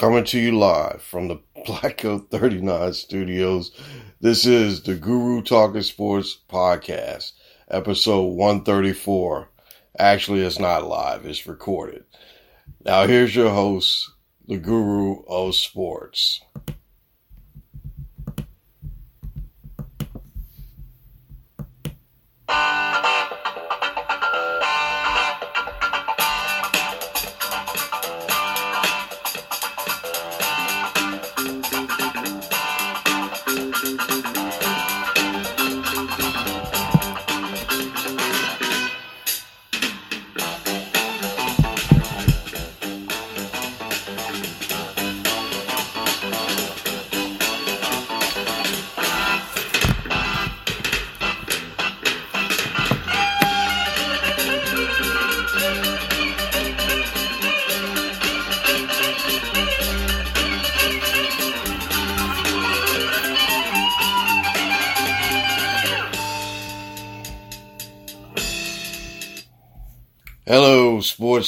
Coming to you live from the Black Coat 39 studios. This is the Guru Talking Sports Podcast, episode 134. Actually, it's not live, it's recorded. Now, here's your host, the Guru of Sports.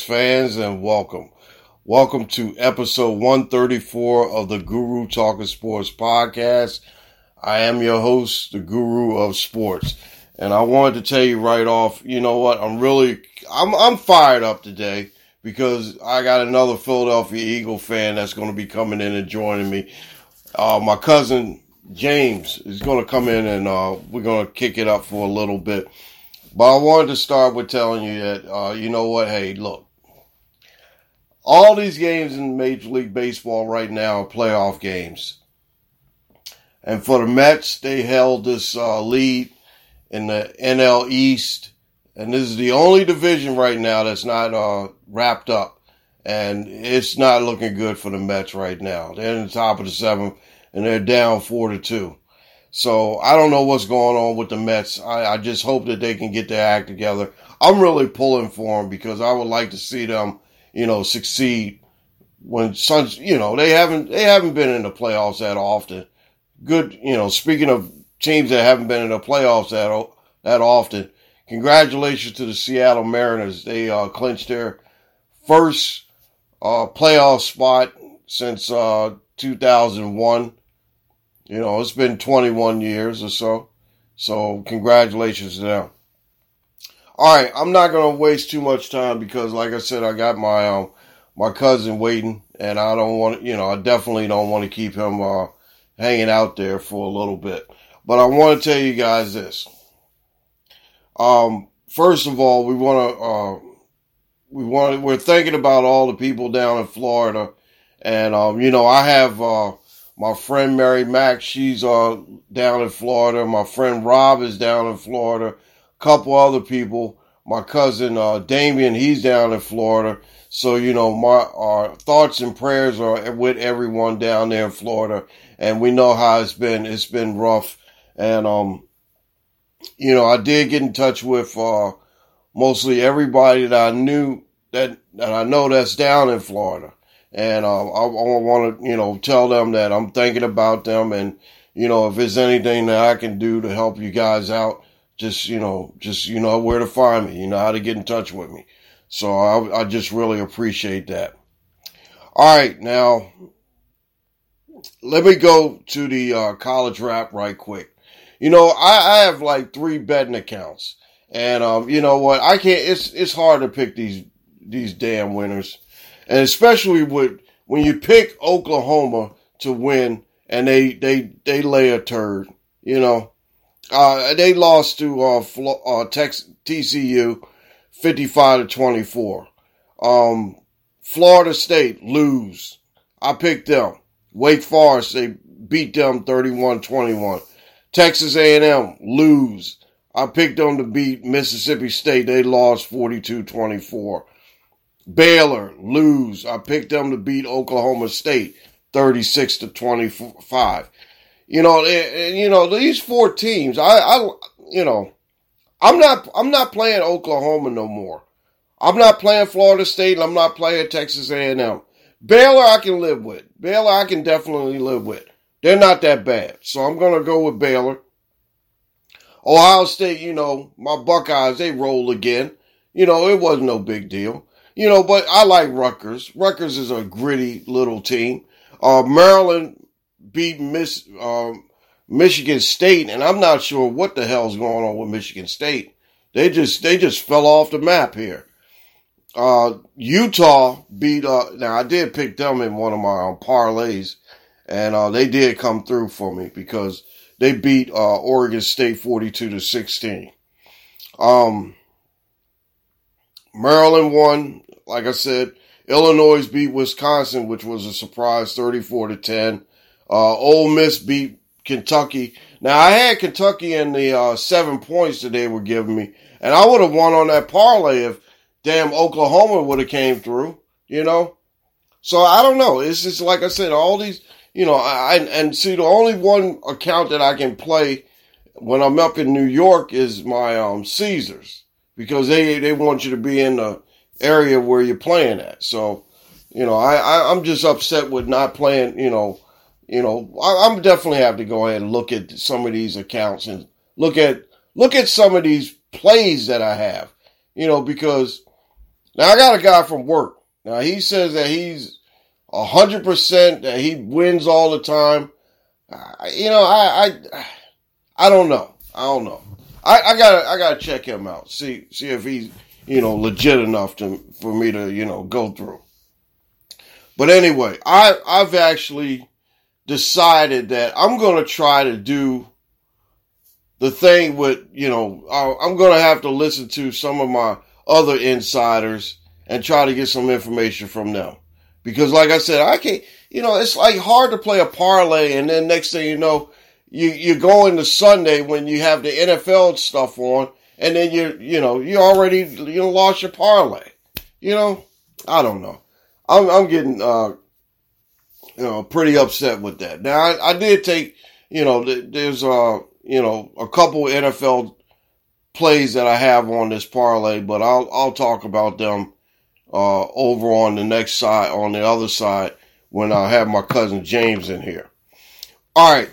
Fans, and welcome. Welcome to episode 134 of the Guru Talking Sports podcast. I am your host, the Guru of Sports. And I wanted to tell you right off, you know what? I'm really, I'm, I'm fired up today because I got another Philadelphia Eagle fan that's going to be coming in and joining me. Uh, my cousin James is going to come in and, uh, we're going to kick it up for a little bit. But I wanted to start with telling you that, uh, you know what? Hey, look, all these games in Major League Baseball right now are playoff games. And for the Mets, they held this uh, lead in the NL East. And this is the only division right now that's not uh, wrapped up. And it's not looking good for the Mets right now. They're in the top of the seventh and they're down four to two. So I don't know what's going on with the Mets. I, I, just hope that they can get their act together. I'm really pulling for them because I would like to see them, you know, succeed when Suns, you know, they haven't, they haven't been in the playoffs that often. Good, you know, speaking of teams that haven't been in the playoffs that, that often, congratulations to the Seattle Mariners. They, uh, clinched their first, uh, playoff spot since, uh, 2001 you know, it's been 21 years or so. So congratulations to them. All right, I'm not to waste too much time because, like I said, I got my um, my cousin waiting, and I don't want you know, I definitely don't want to keep him uh, hanging out there for a little bit. But I want to tell you guys this. Um, first of all, we want to uh, we want we're thinking about all the people down in Florida, and um, you know, I have uh, my friend Mary Mack, she's uh, down in Florida. My friend Rob is down in Florida. Couple other people. My cousin uh, Damien, he's down in Florida. So, you know, my our thoughts and prayers are with everyone down there in Florida. And we know how it's been. It's been rough. And, um, you know, I did get in touch with uh, mostly everybody that I knew that, that I know that's down in Florida and uh, I, I want to you know tell them that I'm thinking about them, and you know if there's anything that I can do to help you guys out, just you know just you know where to find me, you know how to get in touch with me. So I, I just really appreciate that. All right, now let me go to the uh, college wrap right quick. You know I, I have like three betting accounts, and um, you know what I can't. It's it's hard to pick these these damn winners and especially with when you pick Oklahoma to win and they they they lay a turd, you know. Uh, they lost to uh, uh TCU 55 to 24. Um, Florida State lose. I picked them. Wake Forest they beat them 31-21. Texas A&M lose. I picked them to beat Mississippi State. They lost 42-24. Baylor lose. I picked them to beat Oklahoma State 36 to 25. You know, and, you know, these four teams, I, I, you know, I'm not, I'm not playing Oklahoma no more. I'm not playing Florida State and I'm not playing Texas A&M. Baylor I can live with. Baylor I can definitely live with. They're not that bad. So I'm to go with Baylor. Ohio State, you know, my Buckeyes, they roll again. You know, it wasn't no big deal. You know, but I like Rutgers. Rutgers is a gritty little team. Uh, Maryland beat Miss, um, Michigan State, and I'm not sure what the hell's going on with Michigan State. They just, they just fell off the map here. Uh, Utah beat, uh, now I did pick them in one of my um, parlays, and, uh, they did come through for me because they beat, uh, Oregon State 42 to 16. Um, Maryland won, like I said. Illinois beat Wisconsin, which was a surprise, 34 to 10. Uh, Ole Miss beat Kentucky. Now I had Kentucky in the, uh, seven points that they were giving me, and I would have won on that parlay if damn Oklahoma would have came through, you know? So I don't know. It's just like I said, all these, you know, I, and see the only one account that I can play when I'm up in New York is my, um, Caesars because they, they want you to be in the area where you're playing at. So, you know, I, I am just upset with not playing, you know, you know, I, I'm definitely have to go ahead and look at some of these accounts and look at, look at some of these plays that I have, you know, because now I got a guy from work. Now he says that he's a hundred percent that he wins all the time. you know, I, I, I don't know. I don't know. I, I gotta, I gotta check him out. See, see if he's, you know, legit enough to, for me to, you know, go through. But anyway, I, I've actually decided that I'm going to try to do the thing with, you know, I'm going to have to listen to some of my other insiders and try to get some information from them. Because like I said, I can't, you know, it's like hard to play a parlay and then next thing you know, you, you go into Sunday when you have the NFL stuff on and then you, you know, you already, you know, lost your parlay. You know, I don't know. I'm, I'm getting, uh, you know, pretty upset with that. Now I, I did take, you know, there's, uh, you know, a couple NFL plays that I have on this parlay, but I'll I'll talk about them uh, over on the next side, on the other side, when I have my cousin James in here. All right,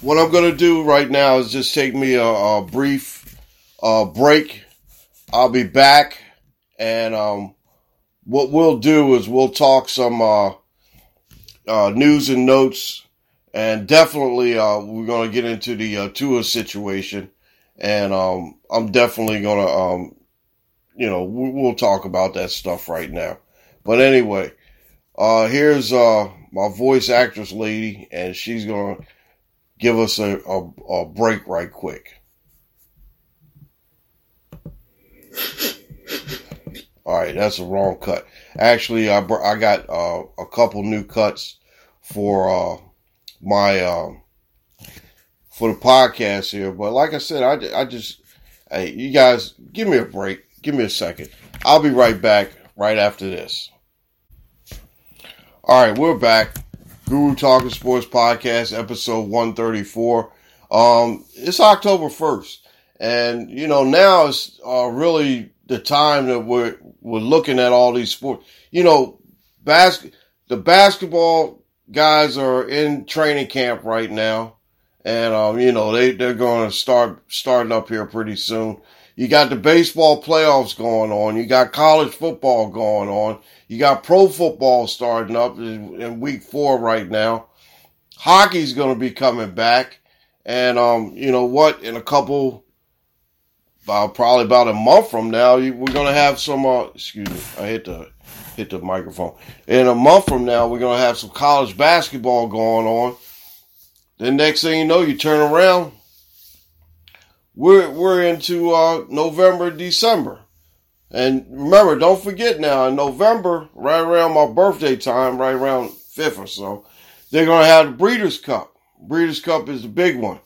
what I'm gonna do right now is just take me a, a brief uh, break. I'll be back, and um, what we'll do is we'll talk some uh, uh news and notes, and definitely uh, we're gonna get into the uh, Tua situation and um, I'm definitely gonna, um, you know, we'll talk about that stuff right now. But anyway, uh, here's uh, my voice actress lady, and she's gonna give us a, a, a break right quick. All right, that's a wrong cut. Actually, I I got uh, a couple new cuts for uh, my um, for the podcast here. But like I said, I, I just, hey, you guys, give me a break. Give me a second. I'll be right back right after this. All right, we're back. Guru Talking Sports Podcast, episode 134. Um, it's October 1st. And, you know, now it's uh, really the time that we're, we're looking at all these sports. You know, bas- the basketball guys are in training camp right now and um, you know they they're going to start starting up here pretty soon. You got the baseball playoffs going on. You got college football going on. You got pro football starting up in, in week four right now. Hockey's going to be coming back, and um, you know what? In a couple, about probably about a month from now, we're to have some. Uh, excuse me, I hit the hit the microphone. In a month from now, we're to have some college basketball going on then next thing you know, you turn around. We're we're into uh, November, December, and remember, don't forget now in November, right around my birthday time, right around fifth or so, they're gonna have the Breeders' Cup. Breeders' Cup is the big one,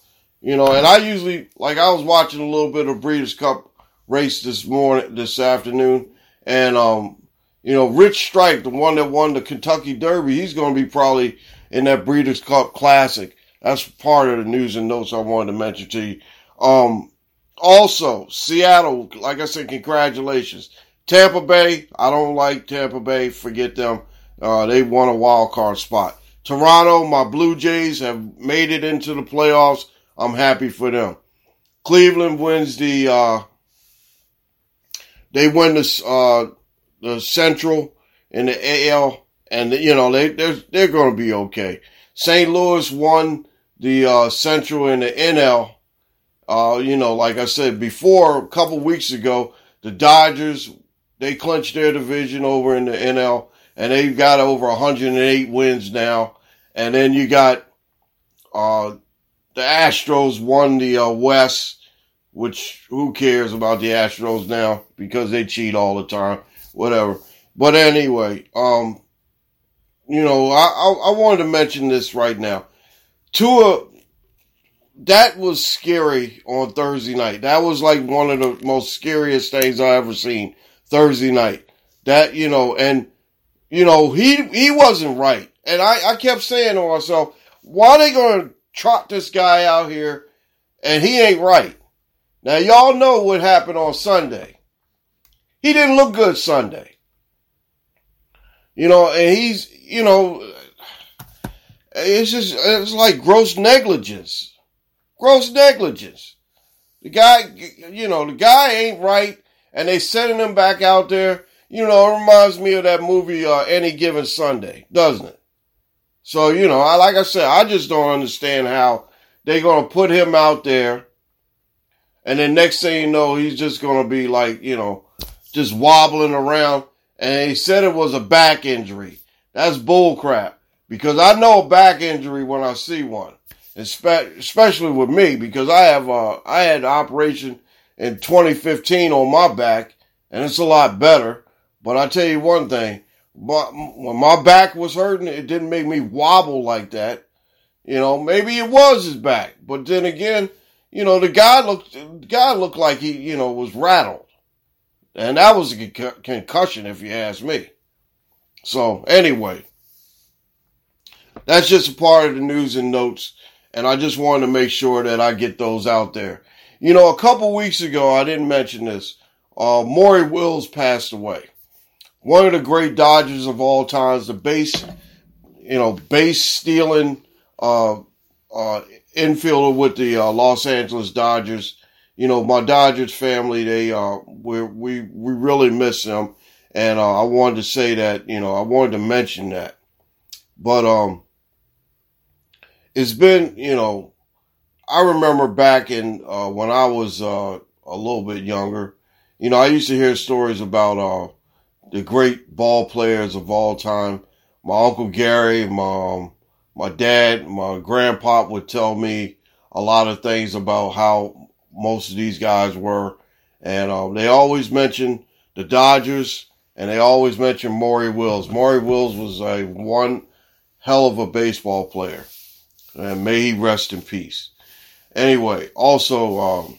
you know. And I usually like I was watching a little bit of Breeders' Cup race this morning, this afternoon, And, um, you know, Rich Strike, the one that won the Kentucky Derby, he's going to be probably in that Breeders' Cup Classic. That's part of the news and notes I wanted to mention to you. Um, also, Seattle, like I said, congratulations. Tampa Bay, I don't like Tampa Bay. Forget them. Uh, they won a wild card spot. Toronto, my Blue Jays have made it into the playoffs. I'm happy for them. Cleveland wins the, uh, they win the, uh, the Central in the AL, and you know they they're they're going to be okay. St. Louis won the uh, Central in the NL. Uh, you know, like I said before, a couple weeks ago, the Dodgers they clinched their division over in the NL, and they've got over 108 wins now. And then you got uh, the Astros won the uh, West, which who cares about the Astros now because they cheat all the time whatever. But anyway, um, you know, I, I, I wanted to mention this right now. Tua, that was scary on Thursday night. That was like one of the most scariest things I ever seen Thursday night. That, you know, and, you know, he, he wasn't right. And I, I kept saying to myself, why are they going to trot this guy out here and he ain't right? Now, y'all know what happened on Sunday. He didn't look good Sunday. You know, and he's, you know, it's just, it's like gross negligence. Gross negligence. The guy, you know, the guy ain't right, and they sending him back out there. You know, it reminds me of that movie, uh, Any Given Sunday, doesn't it? So, you know, I, like I said, I just don't understand how they're going to put him out there, and then next thing you know, he's just going to be like, you know, just wobbling around. And he said it was a back injury. That's bullcrap. Because I know a back injury when I see one. Especially with me, because I have, uh, I had an operation in 2015 on my back, and it's a lot better. But I tell you one thing, when my back was hurting, it didn't make me wobble like that. You know, maybe it was his back, but then again, you know, the guy looked, the guy looked like he, you know, was rattled. And that was a concussion, if you ask me. So, anyway, that's just a part of the news and notes. And I just wanted to make sure that I get those out there. You know, a couple weeks ago, I didn't mention this. Uh, Maury Wills passed away. One of the great Dodgers of all times, the base, you know, base stealing, uh, uh, infielder with the uh, Los Angeles Dodgers you know, my Dodgers family, they, uh, we we, we really miss them. And, uh, I wanted to say that, you know, I wanted to mention that. But, um, it's been, you know, I remember back in, uh, when I was, uh, a little bit younger, you know, I used to hear stories about, uh, the great ball players of all time. My Uncle Gary, my, um, my dad, my grandpa would tell me a lot of things about how most of these guys were. And um, they always mention the Dodgers and they always mention Maury Wills. Maury Wills was a one hell of a baseball player. And may he rest in peace. Anyway, also, um,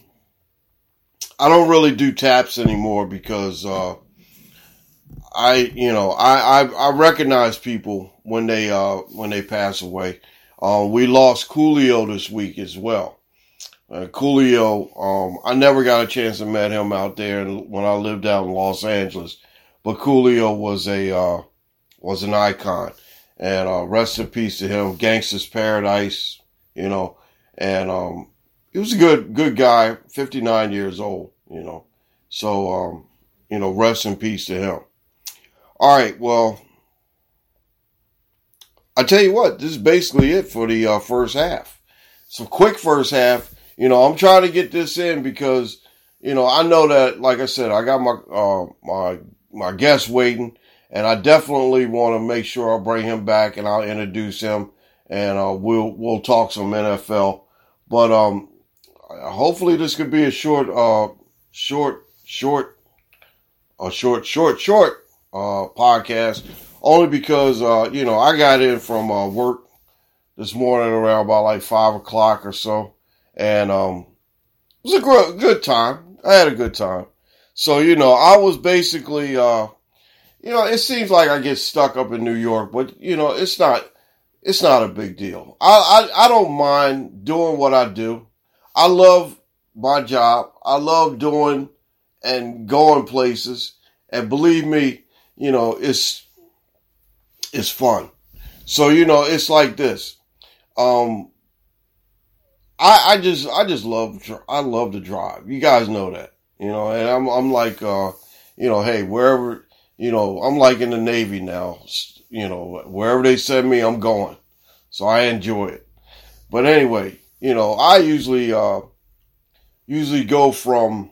I don't really do taps anymore because, uh, I, you know, I, I, I, recognize people when they, uh, when they pass away. Uh, we lost Coolio this week as well. Uh, Coolio, um, I never got a chance to meet him out there when I lived out in Los Angeles, but Coolio was a, uh, was an icon and, uh, rest in peace to him. Gangsta's Paradise, you know, and, um, he was a good, good guy, 59 years old, you know, so, um, you know, rest in peace to him. All right. Well, I tell you what, this is basically it for the uh, first half. So quick first half you know, I'm trying to get this in because, you know, I know that, like I said, I got my, uh, my, my guest waiting and I definitely want to make sure I bring him back and I'll introduce him and, uh, we'll, we'll talk some NFL. But, um, hopefully this could be a short, uh, short, short, a short, short, short, uh, podcast only because, uh, you know, I got in from, uh, work this morning around about like five o'clock or so and um, it was a good, good time. I had a good time. So, you know, I was basically, uh, you know, it seems like I get stuck up in New York, but you know, it's not, it's not a big deal. I, I, I don't mind doing what I do. I love my job. I love doing and going places. And believe me, you know, it's, it's fun. So, you know, it's like this. Um, I, I just, I just love, I love to drive. You guys know that, you know, and I'm, I'm like, uh, you know, hey, wherever, you know, I'm like in the Navy now, you know, wherever they send me, I'm going. So I enjoy it. But anyway, you know, I usually, uh, usually go from.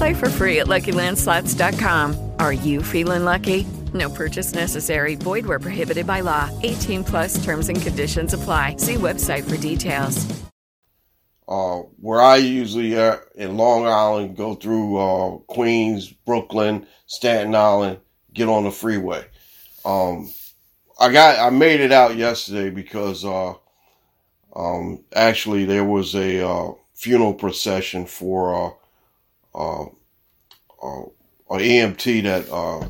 Play for free at LuckyLandSlots.com. Are you feeling lucky? No purchase necessary. Void where prohibited by law. 18 plus terms and conditions apply. See website for details. Uh, where I usually uh, in Long Island go through uh, Queens, Brooklyn, Staten Island, get on the freeway. Um, I got I made it out yesterday because uh, um, actually there was a uh, funeral procession for uh, an EMT that uh,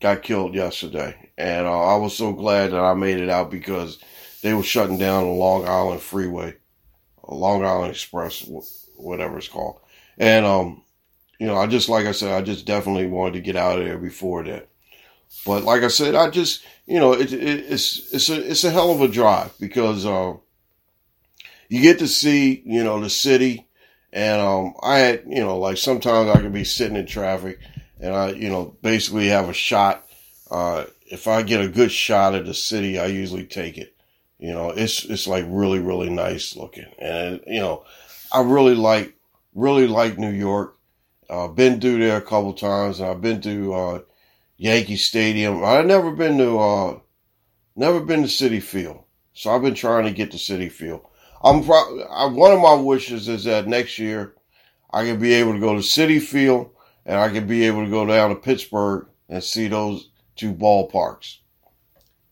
got killed yesterday, and I was so glad that I made it out because they were shutting down the Long Island freeway. Long Island Express, whatever it's called. And, um, you know, I just, like I said, I just definitely wanted to get out of there before that. But like I said, I just, you know, it, it, it's, it's a, it's a hell of a drive because, uh, you get to see, you know, the city. And, um, I had, you know, like sometimes I could be sitting in traffic and I, you know, basically have a shot. Uh, if I get a good shot at the city, I usually take it. You know, it's it's like really really nice looking, and you know, I really like really like New York. Uh, been through there a couple times, and I've been to uh, Yankee Stadium. I've never been to uh, never been to Citi Field, so I've been trying to get to Citi Field. I'm pro- I, one of my wishes is that next year I can be able to go to Citi Field and I can be able to go down to Pittsburgh and see those two ballparks.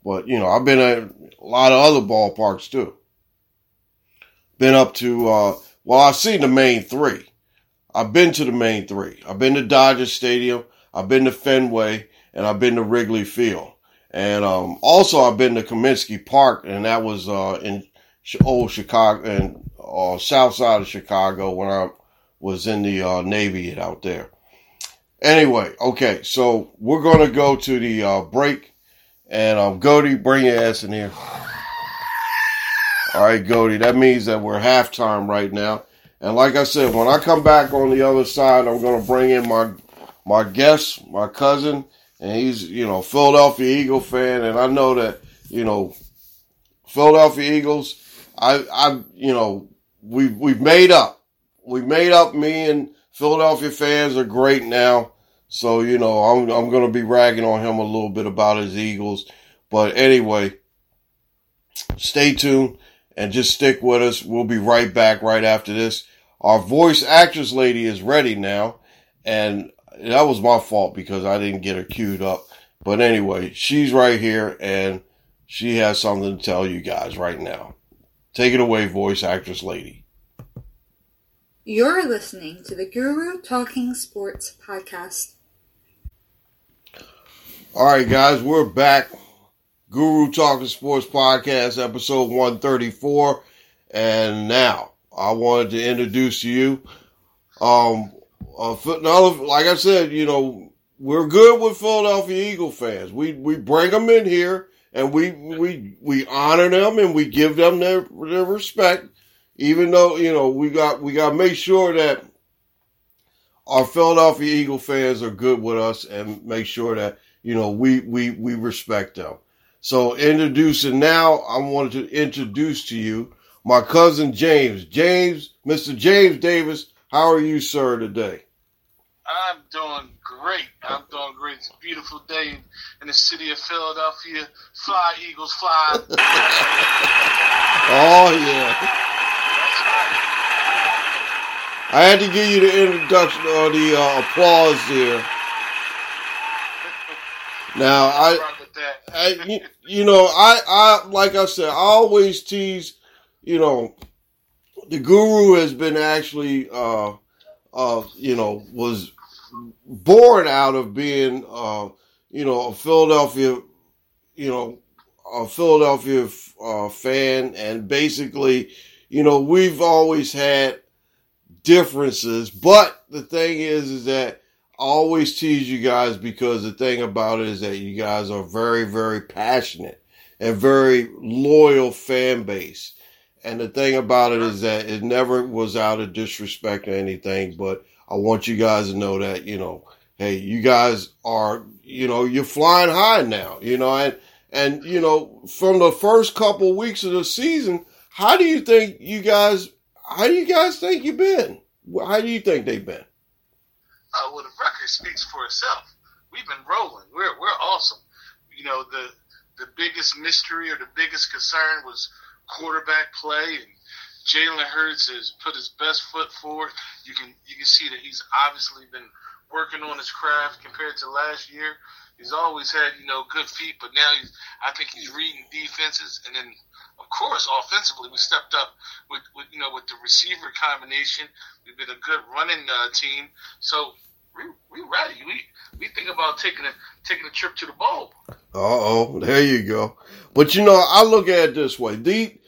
But you know, I've been at a lot of other ballparks too. Been up to uh, well, I've seen the main three. I've been to the main three. I've been to Dodger Stadium. I've been to Fenway, and I've been to Wrigley Field. And um, also, I've been to Comiskey Park, and that was uh, in old Chicago and uh, south side of Chicago when I was in the uh, Navy out there. Anyway, okay, so we're going to go to the uh, break and um, bring your ass in here. All right, Goody, that means that we're halftime right now. And like I said, when I come back on the other side, I'm going to bring in my my guest, my cousin, and he's you know Philadelphia Eagle fan, and I know that you know Philadelphia Eagles. I I you know we've, we've made up. We made up. Me and Philadelphia fans are great now. So, you know, I'm, I'm going to be ragging on him a little bit about his Eagles. But anyway, stay tuned and just stick with us. We'll be right back right after this. Our voice actress lady is ready now. And that was my fault because I didn't get her queued up. But anyway, she's right here and she has something to tell you guys right now. Take it away, voice actress lady. You're listening to the Guru Talking Sports Podcast. All right, guys, we're back. Guru Talking Sports Podcast, episode 134. And now I wanted to introduce to you, um, another, like I said, you know, we're good with Philadelphia Eagle fans. We, we bring them in here and we, we, we honor them and we give them their, their respect, even though, you know, we got, we got to make sure that our Philadelphia Eagle fans are good with us and make sure that you know, we, we, we respect them. So introducing now, I wanted to introduce to you my cousin James. James, Mr. James Davis, how are you, sir, today? I'm doing great. I'm doing great. It's a beautiful day in the city of Philadelphia. Fly, Eagles, fly. oh, yeah. That's I had to give you the introduction or the uh, applause here. Now I, I you, you know, I, I like I said, I always tease. You know, the guru has been actually, uh, uh, you know, was born out of being, uh, you know, a Philadelphia, you know, a Philadelphia uh, fan, and basically, you know, we've always had differences, but the thing is, is that I always tease you guys because the thing about it is that you guys are very, very passionate and very loyal fan base. And the thing about it is that it never was out of disrespect or anything, but I want you guys to know that, you know, hey, you guys are, you know, you're flying high now, you know, and, and, you know, from the first couple of weeks of the season, how do you think you guys, how do you guys think you've been? How do you think they've been? Uh, well, the record speaks for itself. We've been rolling. We're, we're awesome. You know, the, the biggest mystery or the biggest concern was quarterback play and Jalen Hurts has put his best foot forward. You can you can see that he's obviously been working on his craft compared to last year. He's always had you know good feet, but now he's I think he's reading defenses, and then of course offensively we stepped up with, with you know with the receiver combination. We've been a good running uh, team, so we we ready. We we think about taking a taking a trip to the bowl. Uh oh, there you go. But you know, I look at it this way: the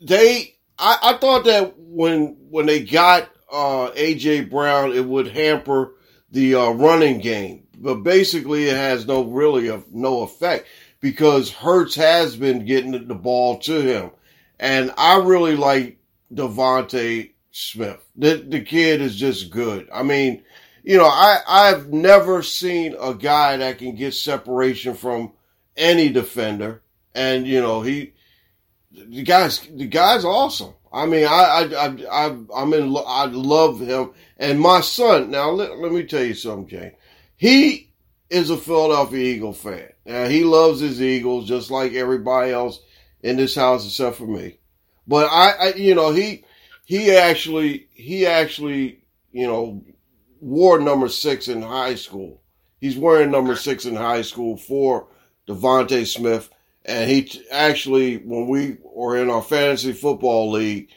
they I, I thought that when when they got uh, AJ Brown, it would hamper the uh, running game, but basically it has no really of no effect because Hurts has been getting the ball to him, and I really like DeVonta Smith. The the kid is just good. I mean, you know, I I've never seen a guy that can get separation from any defender, and you know he the guy's the guy's awesome. I mean, I I I I'm in I love him and my son. Now let, let me tell you something, Jay. He is a Philadelphia Eagle fan. Now he loves his Eagles just like everybody else in this house except for me. But I, I you know he he actually he actually you know wore number six in high school. He's wearing number six in high school for DeVonta Smith and he actually, when we were in our fantasy football league,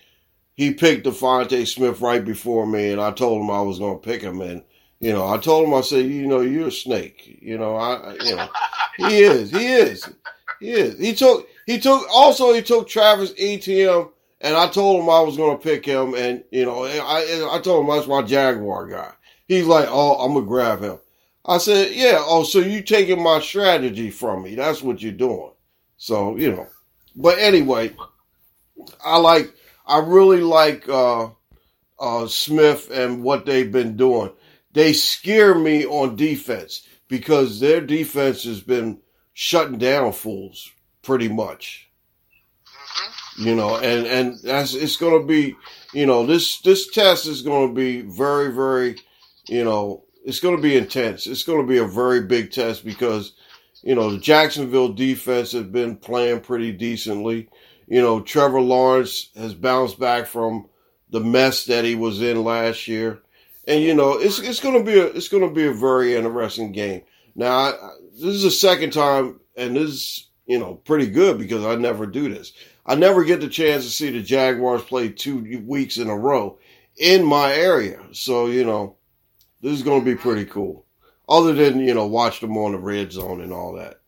he picked DeVonta Smith right before me, and I told him I was going to pick him. And you know, I told him I said, you know, you're a snake. You know, I, you know, he is, he is, he is. He took, he took. Also, he took Travis Etienne, and I told him I was going to pick him. And you know, I, I told him that's my Jaguar guy. He's like, oh, I'm gonna grab him. I said, yeah. Oh, so you taking my strategy from me? That's what you're doing. So, you know, but anyway, I like, I really like, uh, uh, Smith and what they've been doing. They scare me on defense because their defense has been shutting down fools pretty much. Mm-hmm. You know, and, and that's, it's going to be, you know, this, this test is going to be very, very, you know, it's going to be intense. It's going to be a very big test because you know, the Jacksonville defense has been playing pretty decently. You know, Trevor Lawrence has bounced back from the mess that he was in last year. And you know, it's it's going to be a it's going to be a very interesting game. Now, I, this is the second time and this is, you know, pretty good because I never do this. I never get the chance to see the Jaguars play two weeks in a row in my area. So, you know, this is going to be pretty cool other than, you know, watch them on the red zone and all that.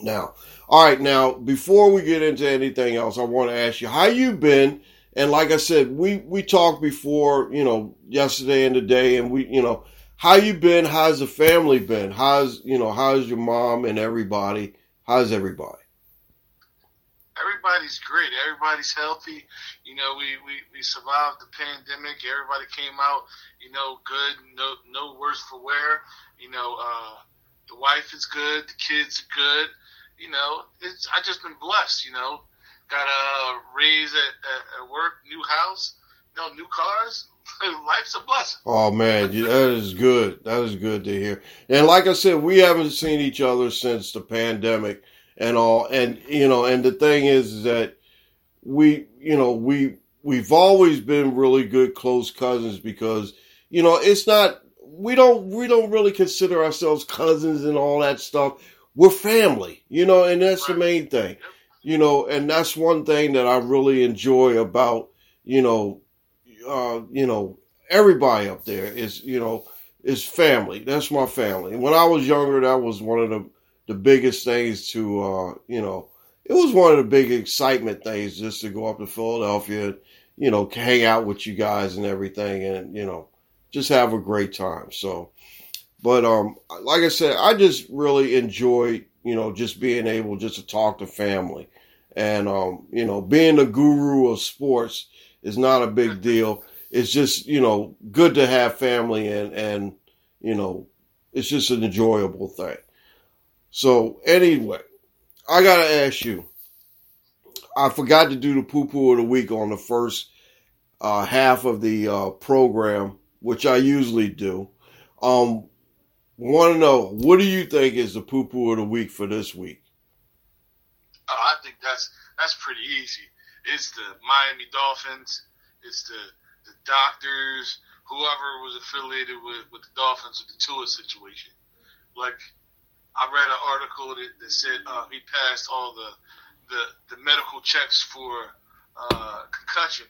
Now, all right, now before we get into anything else, I want to ask you how you been. And like I said, we we talked before, you know, yesterday and today, and we, you know, how you been? How's the family been? How's you know, how's your mom and everybody? How's everybody? Everybody's great. Everybody's healthy. You know, we, we, we survived the pandemic. Everybody came out, you know, good. No no worse for wear. You know, uh, the wife is good. The kids are good. You know, it's I just been blessed. You know, got a raise at, at, at work, new house, you know, new cars. Life's a blessing. Oh man, that is good. That is good to hear. And like I said, we haven't seen each other since the pandemic and all. And, you know, and the thing is, is that we, you know, we, we've always been really good close cousins because you know it's not we don't we don't really consider ourselves cousins and all that stuff. We're family, you know, and that's the main thing, you know, and that's one thing that I really enjoy about you know, uh, you know, everybody up there is you know is family. That's my family. When I was younger, that was one of the the biggest things to uh, you know. It was one of the big excitement things just to go up to Philadelphia, you know, hang out with you guys and everything, and you know, just have a great time. So, but um, like I said, I just really enjoy you know just being able just to talk to family, and um, you know, being the guru of sports is not a big deal. It's just you know good to have family and and you know it's just an enjoyable thing. So anyway, I gotta ask you. I forgot to do the poo poo of the week on the first uh, half of the uh, program, which I usually do. Um, Want to know what do you think is the poo poo of the week for this week? Oh, I think that's that's pretty easy. It's the Miami Dolphins. It's the the doctors, whoever was affiliated with, with the Dolphins with the Tua situation. Like I read an article that, that said uh, he passed all the, the the medical checks for uh, concussion,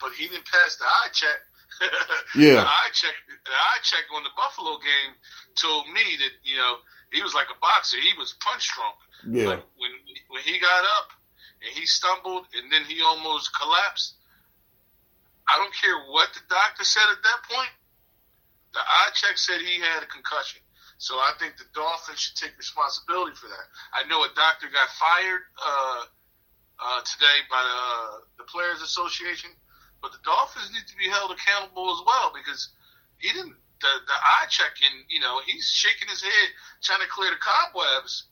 but he didn't pass the eye check. Yeah. the eye check, the eye check on the Buffalo game told me that you know he was like a boxer. He was punch drunk. Yeah. Like when when he got up and he stumbled and then he almost collapsed. I don't care what the doctor said at that point. The eye check said he had a concussion. So I think the Dolphins should take responsibility for that. I know a doctor got fired uh, uh, today by the, the Players Association, but the Dolphins need to be held accountable as well because he didn't. The, the eye check you know he's shaking his head trying to clear the cobwebs.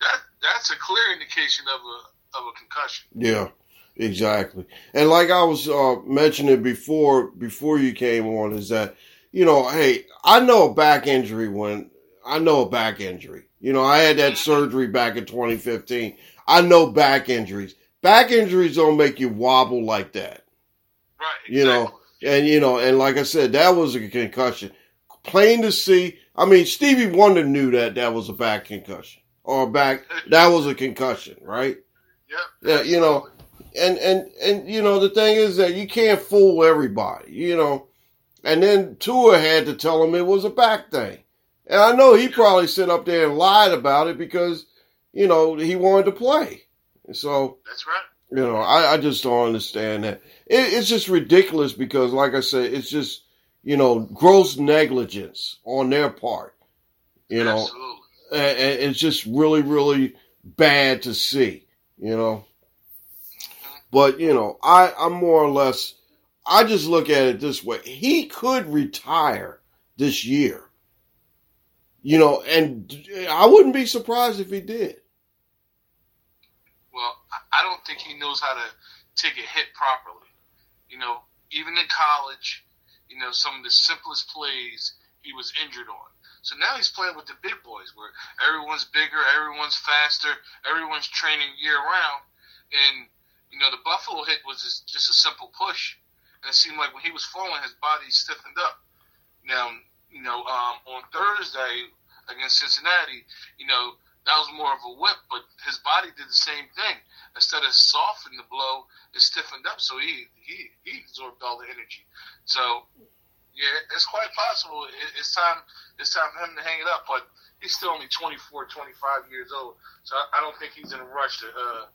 That that's a clear indication of a of a concussion. Yeah, exactly. And like I was uh, mentioning before, before you came on, is that you know, hey, I know a back injury when I know a back injury. You know, I had that surgery back in 2015. I know back injuries. Back injuries don't make you wobble like that. Right. You know, and you know, and like I said, that was a concussion. Plain to see. I mean, Stevie Wonder knew that that was a back concussion or a back. That was a concussion, right? Yep. Yeah, you know, and and and you know the thing is that you can't fool everybody, you know. And then Tua had to tell him it was a back thing, and I know he probably sit up there and lied about it because you know he wanted to play. So That's right. you know, I, I just don't understand that. It, it's just ridiculous because, like I said, it's just you know gross negligence on their part. You know, Absolutely. and, and it's just really, really bad to see. You know, mm-hmm. but you know, I I'm more or less. I just look at it this way: he could retire this year. You know, and I wouldn't be surprised if he did. Well, I- don't think he knows how to take a hit properly. You know, even in college, you know, some of the simplest plays he was injured on. So now he's playing with the big boys where everyone's bigger, everyone's faster, everyone's training year round. And, you know, the Buffalo hit was just, just a simple push. And it seemed like when he was falling, his body stiffened up. Now, you know, um, on Thursday against Cincinnati, you know, that was more of a whip, but his body did the same thing. Instead of softening the blow, it stiffened up, so he he, he absorbed all the energy. So, yeah, it's quite possible. It, it's time it's time for him to hang it up, but he's still only 24, 25 years old, so I, I don't think he's in a rush to uh,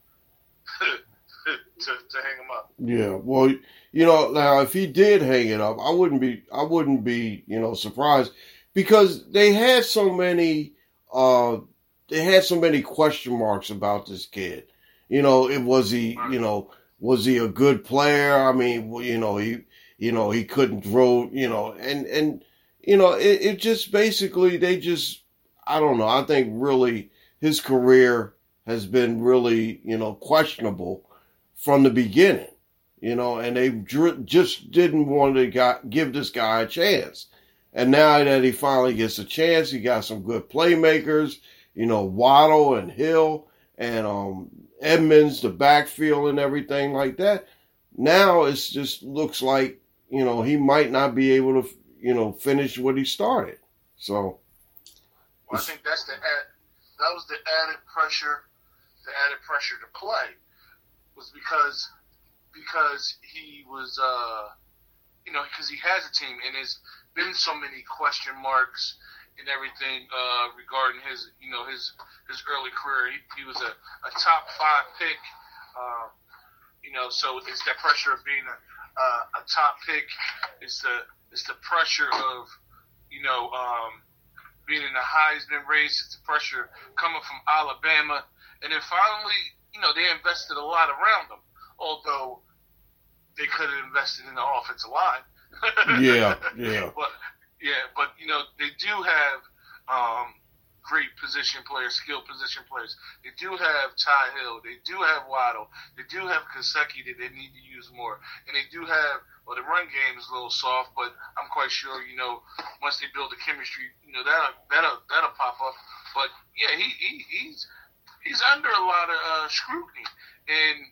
to, to hang him up. Yeah, well, you know, now if he did hang it up, I wouldn't be, I wouldn't be, you know, surprised because they had so many, uh, they had so many question marks about this kid. You know, it was he, you know, was he a good player? I mean, you know, he, you know, he couldn't throw, you know, and and you know, it, it just basically they just, I don't know. I think really his career has been really, you know, questionable from the beginning, you know, and they just didn't want to give this guy a chance. And now that he finally gets a chance, he got some good playmakers, you know, Waddle and Hill and um, Edmonds, the backfield and everything like that. now it just looks like you know he might not be able to you know finish what he started. So well, I think that's the ad, that was the added pressure, the added pressure to play was because because he was uh you know because he has a team and there's been so many question marks and everything uh, regarding his you know his his early career. He, he was a, a top five pick. Uh, you know, so it's that pressure of being a, uh, a top pick. It's the it's the pressure of you know um, being in the Heisman race. It's the pressure coming from Alabama, and then finally, you know, they invested a lot around him. Although they could have invested in the offensive line. Yeah, yeah. But yeah, but you know they do have um, great position players, skilled position players. They do have Ty Hill. They do have Waddle. They do have Gesicki that they need to use more. And they do have, well, the run game is a little soft, but I'm quite sure, you know, once they build the chemistry, you know, that'll, that'll, that'll pop up. But yeah, he, he he's, he's under a lot of uh, scrutiny. And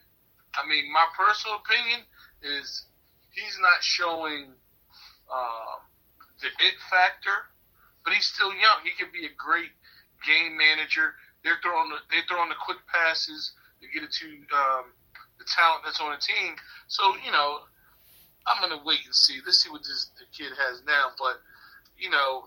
I mean, my personal opinion is he's not showing, um, the it factor, but he's still young. He could be a great game manager. They're throwing the, they're throwing the quick passes to get it to um, the talent that's on the team. So you know, I'm gonna wait and see. Let's see what this the kid has now. But you know,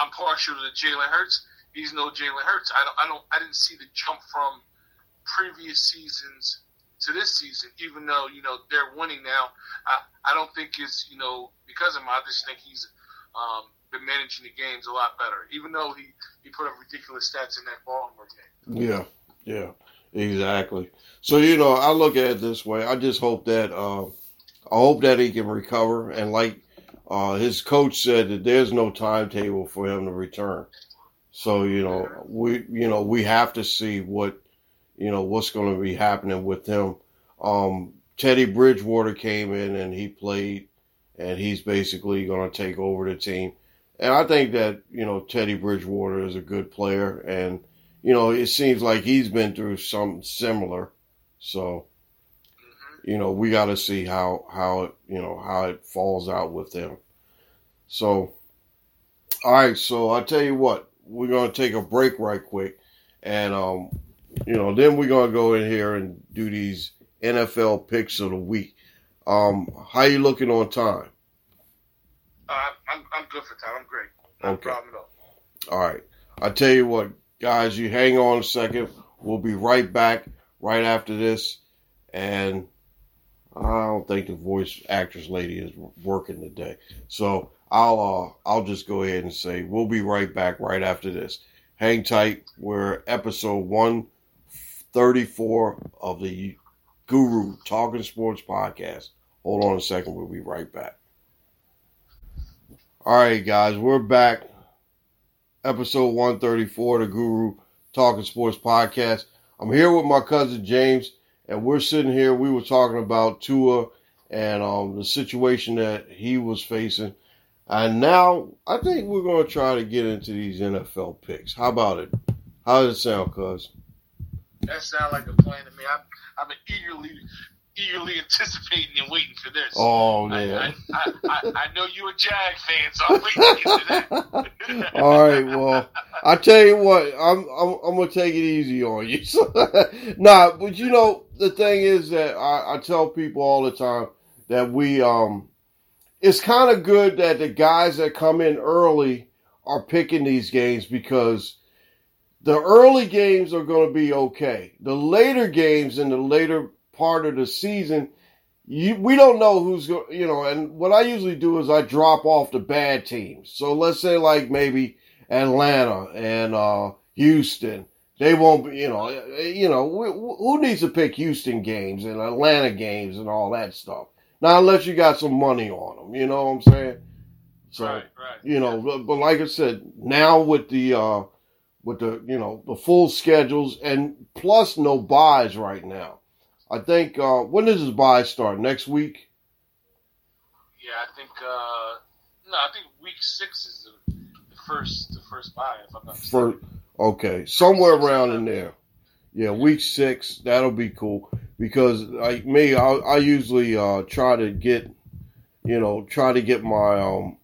I'm partial to Jalen Hurts. He's no Jalen Hurts. I don't. I don't. I didn't see the jump from previous seasons to this season, even though you know they're winning now. I, I don't think it's you know because of him. I just think he's um, been managing the games a lot better. Even though he he put up ridiculous stats in that Baltimore game. Yeah, yeah, exactly. So you know, I look at it this way. I just hope that uh, I hope that he can recover, and like uh, his coach said, that there's no timetable for him to return. So you know, we you know we have to see what you know what's going to be happening with him. Um, Teddy Bridgewater came in and he played, and he's basically going to take over the team. And I think that you know Teddy Bridgewater is a good player, and you know it seems like he's been through something similar. So you know we got to see how how it you know how it falls out with them. So all right, so I tell you what, we're going to take a break right quick, and um, you know, then we're gonna go in here and do these NFL picks of the week. Um, how you looking on time? Uh, I'm I'm good for time. I'm great. No Okay. problem at all. All right. I tell you what, guys, you hang on a second. We'll be right back right after this. And I don't think the voice actress lady is working today. So I'll uh I'll just go ahead and say we'll be right back right after this. Hang tight. We're episode one thirty four of the Guru Talking Sports Podcast. Hold on a second, we'll be right back. All right, guys, we're back episode 134 of the Guru Talking Sports Podcast. I'm here with my cousin James, and we're sitting here. We were talking about Tua and um, the situation that he was facing. And now I think we're going to try to get into these NFL picks. How about it? How does it sound, cuz? That sounds like a plan to me. I'm I'm eagerly eagerly anticipating and waiting for this. Oh, man. I, I, I, I know you're a Jag fan, so I'm waiting to get to that. All right, well, I tell you what, I'm I'm, I'm gonna take it easy on you. nah, but you know the thing is that I, I tell people all the time that we um, it's kind of good that the guys that come in early are picking these games because the early games are going to be okay. The later games in the later part of the season, you, we don't know who's going, you know, and what I usually do is I drop off the bad teams. So let's say like maybe Atlanta and uh, Houston. They won't be, you know, you know, who needs to pick Houston games and Atlanta games and all that stuff? Now, unless you got some money on them, you know what I'm saying? So, right, right. you know, but, but like I said, now with the, uh, with the, you know, the full schedules and plus no byes right now. I think, uh, when does this bye start? Next week? Yeah, I think, uh, no, I think week six is the, the first, the first bye, if I'm not mistaken. First, okay. Somewhere around in there. Yeah, week six, that'll be cool because like me, I, I usually uh, try to get, you know, try to get my um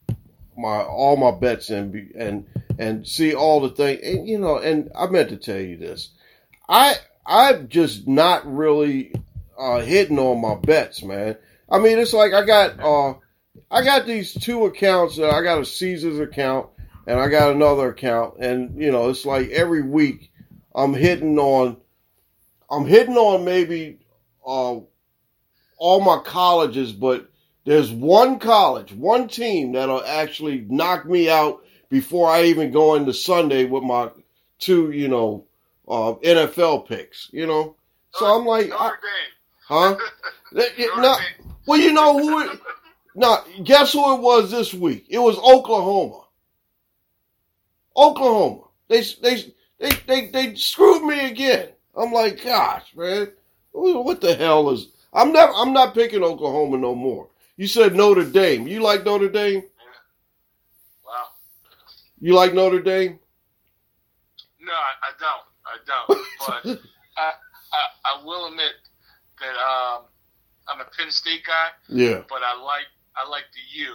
my all my bets in and and see all the things. And you know, and I meant to tell you this, I I'm just not really uh, hitting on my bets, man. I mean, it's like I got uh I got these two accounts. I got a Caesars account and I got another account, and you know, it's like every week I'm hitting on. I'm hitting on maybe uh, all my colleges, but there's one college, one team that'll actually knock me out before I even go into Sunday with my two, you know, uh, NFL picks. You know, so I'm like, I, huh? no, well, you know who? It, now, guess who it was this week? It was Oklahoma. Oklahoma. They they they they, they screwed me again. I'm like, gosh, man. What the hell is? I'm not. I'm not picking Oklahoma no more. You said Notre Dame. You like Notre Dame? Yeah. Wow. You like Notre Dame? No, I, I don't. I don't. But I, I, I will admit that um, I'm a Penn State guy. Yeah. But I like I like the U,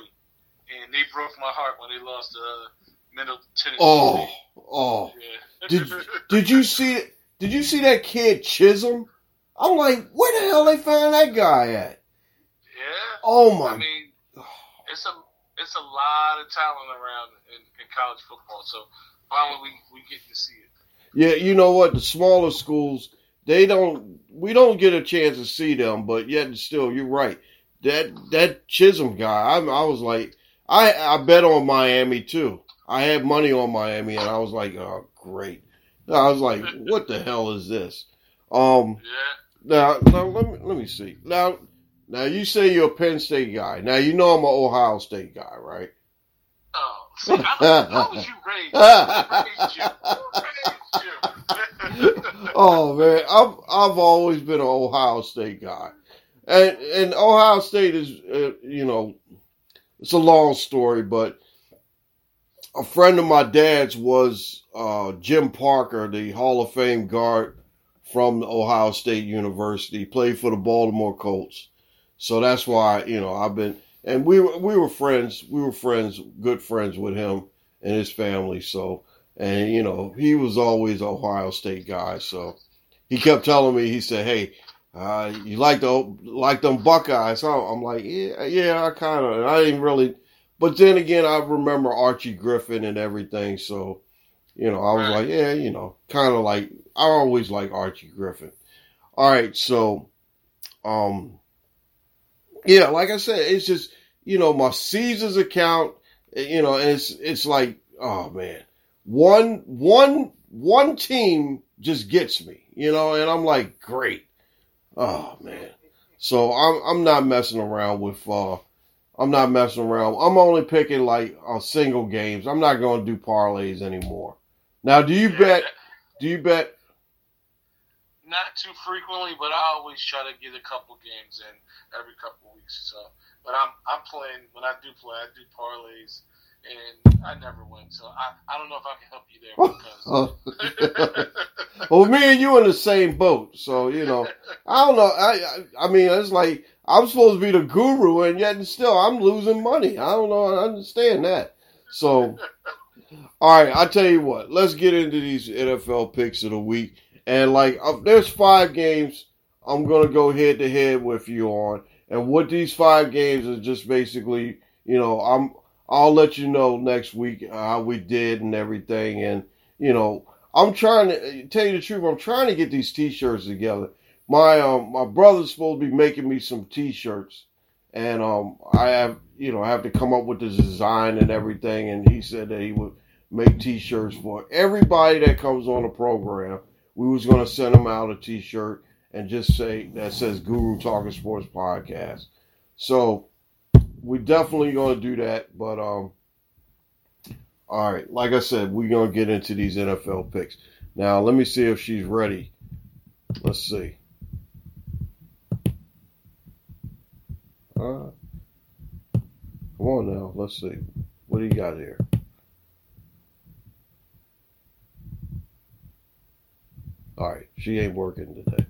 and they broke my heart when they lost to uh, Middle Tennessee. Oh, oh. Yeah. did Did you see? Did you see that kid Chisholm? I'm like, where the hell they find that guy at? Yeah. Oh my. I mean, it's a it's a lot of talent around in, in college football. So finally, we we get to see it. Yeah, you know what? The smaller schools, they don't. We don't get a chance to see them, but yet still, you're right. That that Chisholm guy, I, I was like, I I bet on Miami too. I had money on Miami, and I was like, oh great. I was like, what the hell is this? Um, yeah. Now, now let me let me see. Now, now you say you're a Penn State guy. Now you know I'm an Ohio State guy, right? Oh, how was you raised? Raised you? Raised you? oh man, I've I've always been an Ohio State guy, and and Ohio State is uh, you know it's a long story, but a friend of my dad's was uh, Jim Parker, the Hall of Fame guard from Ohio State University, played for the Baltimore Colts. So that's why, you know, I've been, and we were, we were friends, we were friends, good friends with him and his family. So, and, you know, he was always Ohio State guy. So he kept telling me, he said, Hey, uh, you like the, like them Buckeyes? So I'm like, yeah, yeah, I kind of, I didn't really, but then again, I remember Archie Griffin and everything. So, you know, I was like, yeah, you know, kind of like I always like Archie Griffin. All right, so, um, yeah, like I said, it's just you know my Caesars account, you know, and it's it's like, oh man, one one one team just gets me, you know, and I'm like, great, oh man. So I'm I'm not messing around with uh I'm not messing around. I'm only picking like uh, single games. I'm not going to do parlays anymore. Now, do you bet? Do you bet? Not too frequently, but I always try to get a couple games in every couple of weeks. Or so, but I'm I'm playing when I do play, I do parlays, and I never win. So I, I don't know if I can help you there because. well, me and you in the same boat, so you know, I don't know. I I, I mean, it's like I'm supposed to be the guru, and yet still I'm losing money. I don't know. I understand that. So, All right, I tell you what. Let's get into these NFL picks of the week. And like, uh, there's five games I'm gonna go head to head with you on. And what these five games is just basically, you know, I'm I'll let you know next week how we did and everything. And you know, I'm trying to tell you the truth. I'm trying to get these T-shirts together. My um my brother's supposed to be making me some T-shirts, and um I have you know I have to come up with the design and everything. And he said that he would make T-shirts for everybody that comes on the program. We was gonna send them out a T-shirt and just say that says Guru Talking Sports Podcast. So we definitely gonna do that. But um, all right, like I said, we're gonna get into these NFL picks. Now let me see if she's ready. Let's see. Uh, come on now, let's see. What do you got here? All right, she ain't working today.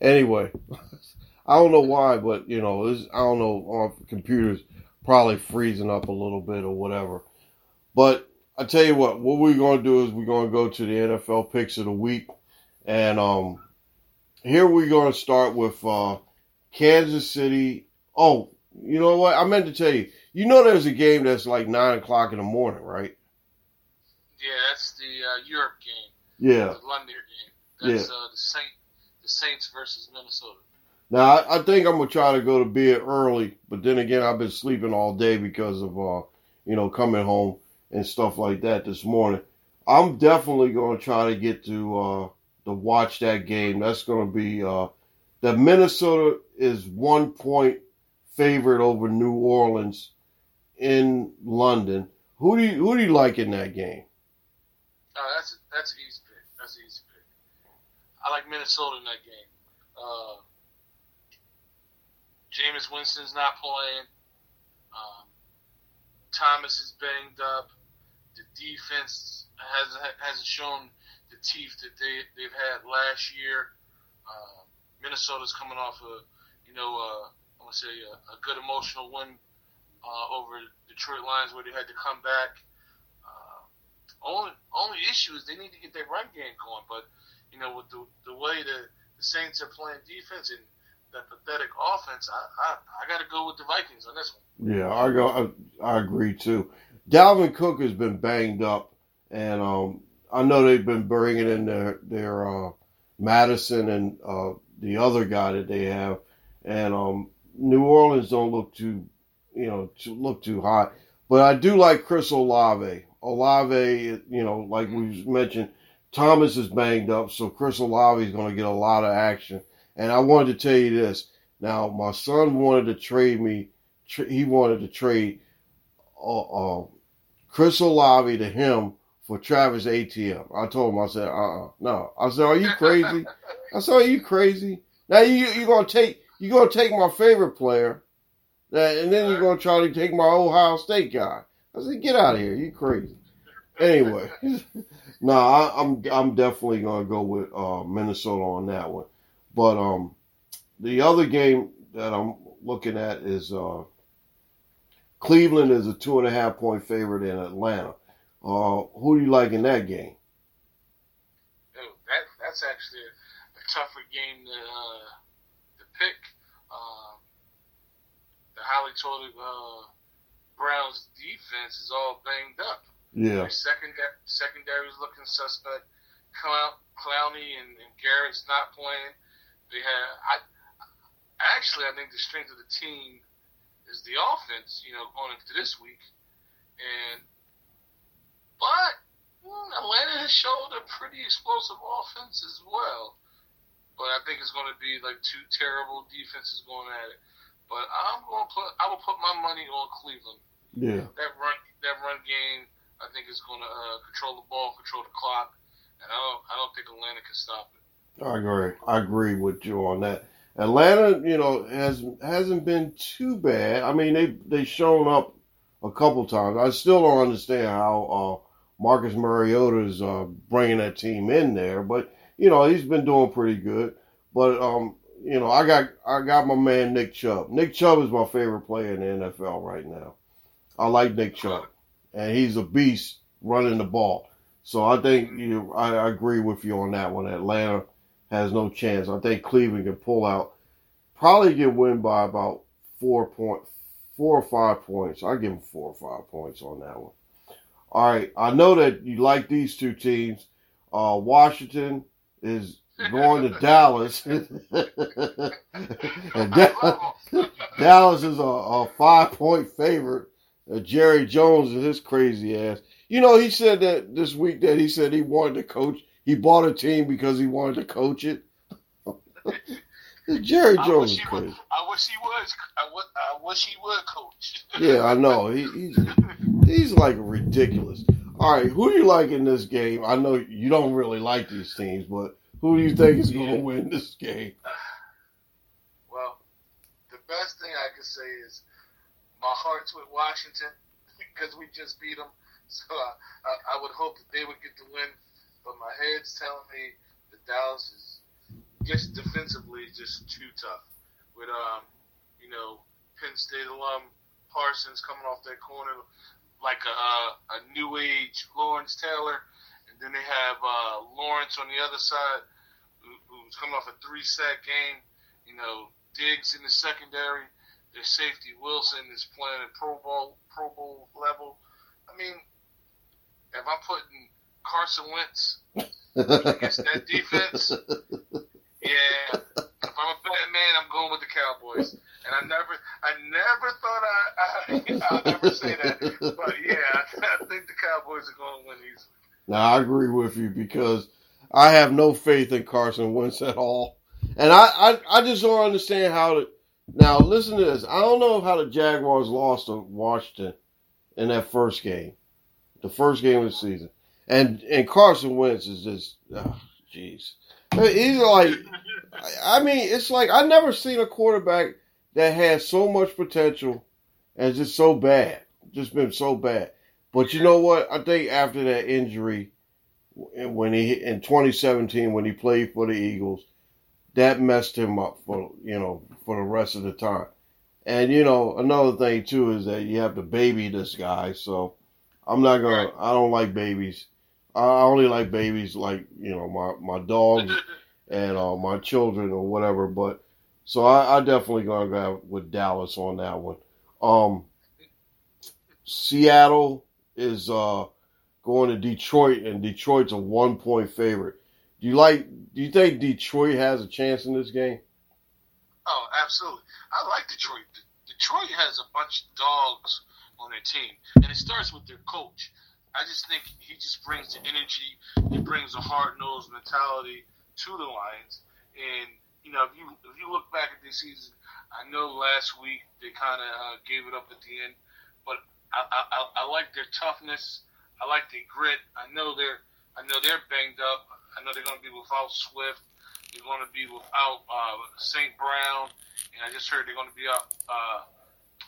Anyway, I don't know why, but you know, this, I don't know on computers probably freezing up a little bit or whatever. But I tell you what, what we're going to do is we're going to go to the NFL picks of the week, and um, here we're going to start with uh, Kansas City. Oh, you know what? I meant to tell you. You know, there's a game that's like nine o'clock in the morning, right? Yeah, that's the uh, Europe game. Yeah. The London game. That's Yeah. uh, the Saint, Saints versus Minnesota. Now I, I think I'm gonna try to go to bed early, but then again, I've been sleeping all day because of uh, you know, coming home and stuff like that this morning. I'm definitely gonna try to get to uh to watch that game. That's gonna be uh that Minnesota is one point favorite over New Orleans in London. Who do you who do you like in that game? Oh, that's that's easy pick. That's an easy pick. I like Minnesota in that game. Uh, Jameis Winston's not playing. Um, Thomas is banged up. The defense hasn't hasn't shown the teeth that they they've had last year. Uh, Minnesota's coming off a you know uh, I want to say a, a good emotional win uh, over Detroit Lions where they had to come back. Uh, only only issue is they need to get their run game going, but you know with the the way the, the Saints are playing defense and that pathetic offense, I I, I got to go with the Vikings on this one. Yeah, I go. I, I agree too. Dalvin Cook has been banged up, and um, I know they've been bringing in their their uh, Mattison and uh, the other guy that they have, and um, New Orleans don't look too, you know, to look too hot. But I do like Chris Olave. Olave, you know, like we mentioned, Thomas is banged up, so Chris Olave is going to get a lot of action. And I wanted to tell you this. Now, my son wanted to trade me. Tra- he wanted to trade uh, uh, Chris Olave to him for Travis Etienne. I told him, I said, uh, uh no. I said, are you crazy? I said, are you crazy? Now you you gonna take you gonna take my favorite player, that, and then you're gonna try to take my Ohio State guy. I said, get out of here, you crazy. Anyway, no, I, I'm I'm definitely gonna go with uh, Minnesota on that one. But um, the other game that I'm looking at is uh, Cleveland is a two and a half point favorite in Atlanta. Uh, who do you like in that game? Oh, that that's actually a, a tougher game to uh, to pick. Um, the highly touted uh, Browns defense is all banged up. Yeah. Their secondary secondary is looking suspect. Clown, Clowney and, and Garrett's not playing. They have I actually I think the strength of the team is the offense. You know, going into this week, and but mm, Atlanta has showed a pretty explosive offense as well. But I think it's going to be like two terrible defenses going at it. But I'm going to put I will put my money on Cleveland. Yeah. That run that run game I think is going to uh, control the ball, control the clock, and I don't I don't think Atlanta can stop it. I agree. I agree with you on that. Atlanta, you know, has hasn't been too bad. I mean, they they shown up a couple times. I still don't understand how uh, Marcus Mariota is uh, bringing that team in there, but you know, he's been doing pretty good. But um, you know, I got I got my man Nick Chubb. Nick Chubb is my favorite player in the NFL right now. I like Nick Chubb, and he's a beast running the ball. So I think you, I, I agree with you on that one. Atlanta has no chance. I think Cleveland can pull out, probably get win by about four point, four or five points. I give them four or five points on that one. All right, I know that you like these two teams. Uh, Washington is going to Dallas. Dallas is a, a five point favorite. Uh, Jerry Jones and his crazy ass. You know, he said that this week that he said he wanted to coach. He bought a team because he wanted to coach it. Jerry I Jones wish is he crazy. would. I wish he was. I, I wish he would coach. Yeah, I know. He, he's he's like ridiculous. All right, who do you like in this game? I know you don't really like these teams, but who do you think is going to win this game? Well, the best thing I could say is my heart's with Washington because we just beat them. So I, I, I would hope that they would get the win, but my head's telling me that Dallas is just defensively just too tough. With um, you know, Penn State alum Parsons coming off that corner like a a new age Lawrence Taylor, and then they have uh, Lawrence on the other side who, who's coming off a three sack game. You know, Diggs in the secondary. Their safety Wilson is playing at Pro Bowl Pro Bowl level. I mean, if I'm putting Carson Wentz against that defense, yeah. If I'm a betting man, I'm going with the Cowboys. And I never, I never thought I, I I'll never say that, but yeah, I, think the Cowboys are going to win these. Now I agree with you because I have no faith in Carson Wentz at all, and I I, I just don't understand how to. Now listen to this. I don't know how the Jaguars lost to Washington in that first game, the first game of the season, and and Carson Wentz is just, oh, jeez. He's like, I mean, it's like I never seen a quarterback that has so much potential and just so bad, just been so bad. But you know what? I think after that injury, when he in 2017 when he played for the Eagles, that messed him up for you know for the rest of the time. And you know another thing too is that you have to baby this guy. So I'm not gonna. I don't like babies. I only like babies like you know my my dogs and uh, my children or whatever. But so I, I definitely gonna go with Dallas on that one. Um, Seattle is uh, going to Detroit, and Detroit's a one point favorite. Do you like? Do you think Detroit has a chance in this game? Oh, absolutely. I like Detroit. Detroit has a bunch of dogs on their team, and it starts with their coach. I just think he just brings the energy. He brings a hard nosed mentality to the Lions. And you know, if you if you look back at this season, I know last week they kind of uh, gave it up at the end, but I, I I like their toughness. I like their grit. I know they're I know they're banged up. I know they're going to be without Swift. They're going to be without uh, St. Brown, and I just heard they're going to be out. Uh,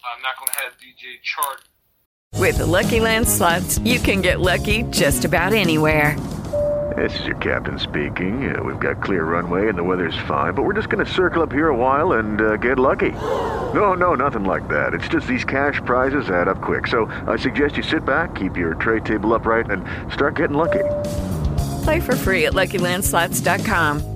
I'm not going to have DJ Chark With the Lucky Land slots, you can get lucky just about anywhere. This is your captain speaking. Uh, we've got clear runway and the weather's fine, but we're just going to circle up here a while and uh, get lucky. No, no, nothing like that. It's just these cash prizes add up quick. So I suggest you sit back, keep your tray table upright, and start getting lucky. Play for free at LuckyLandSlots.com.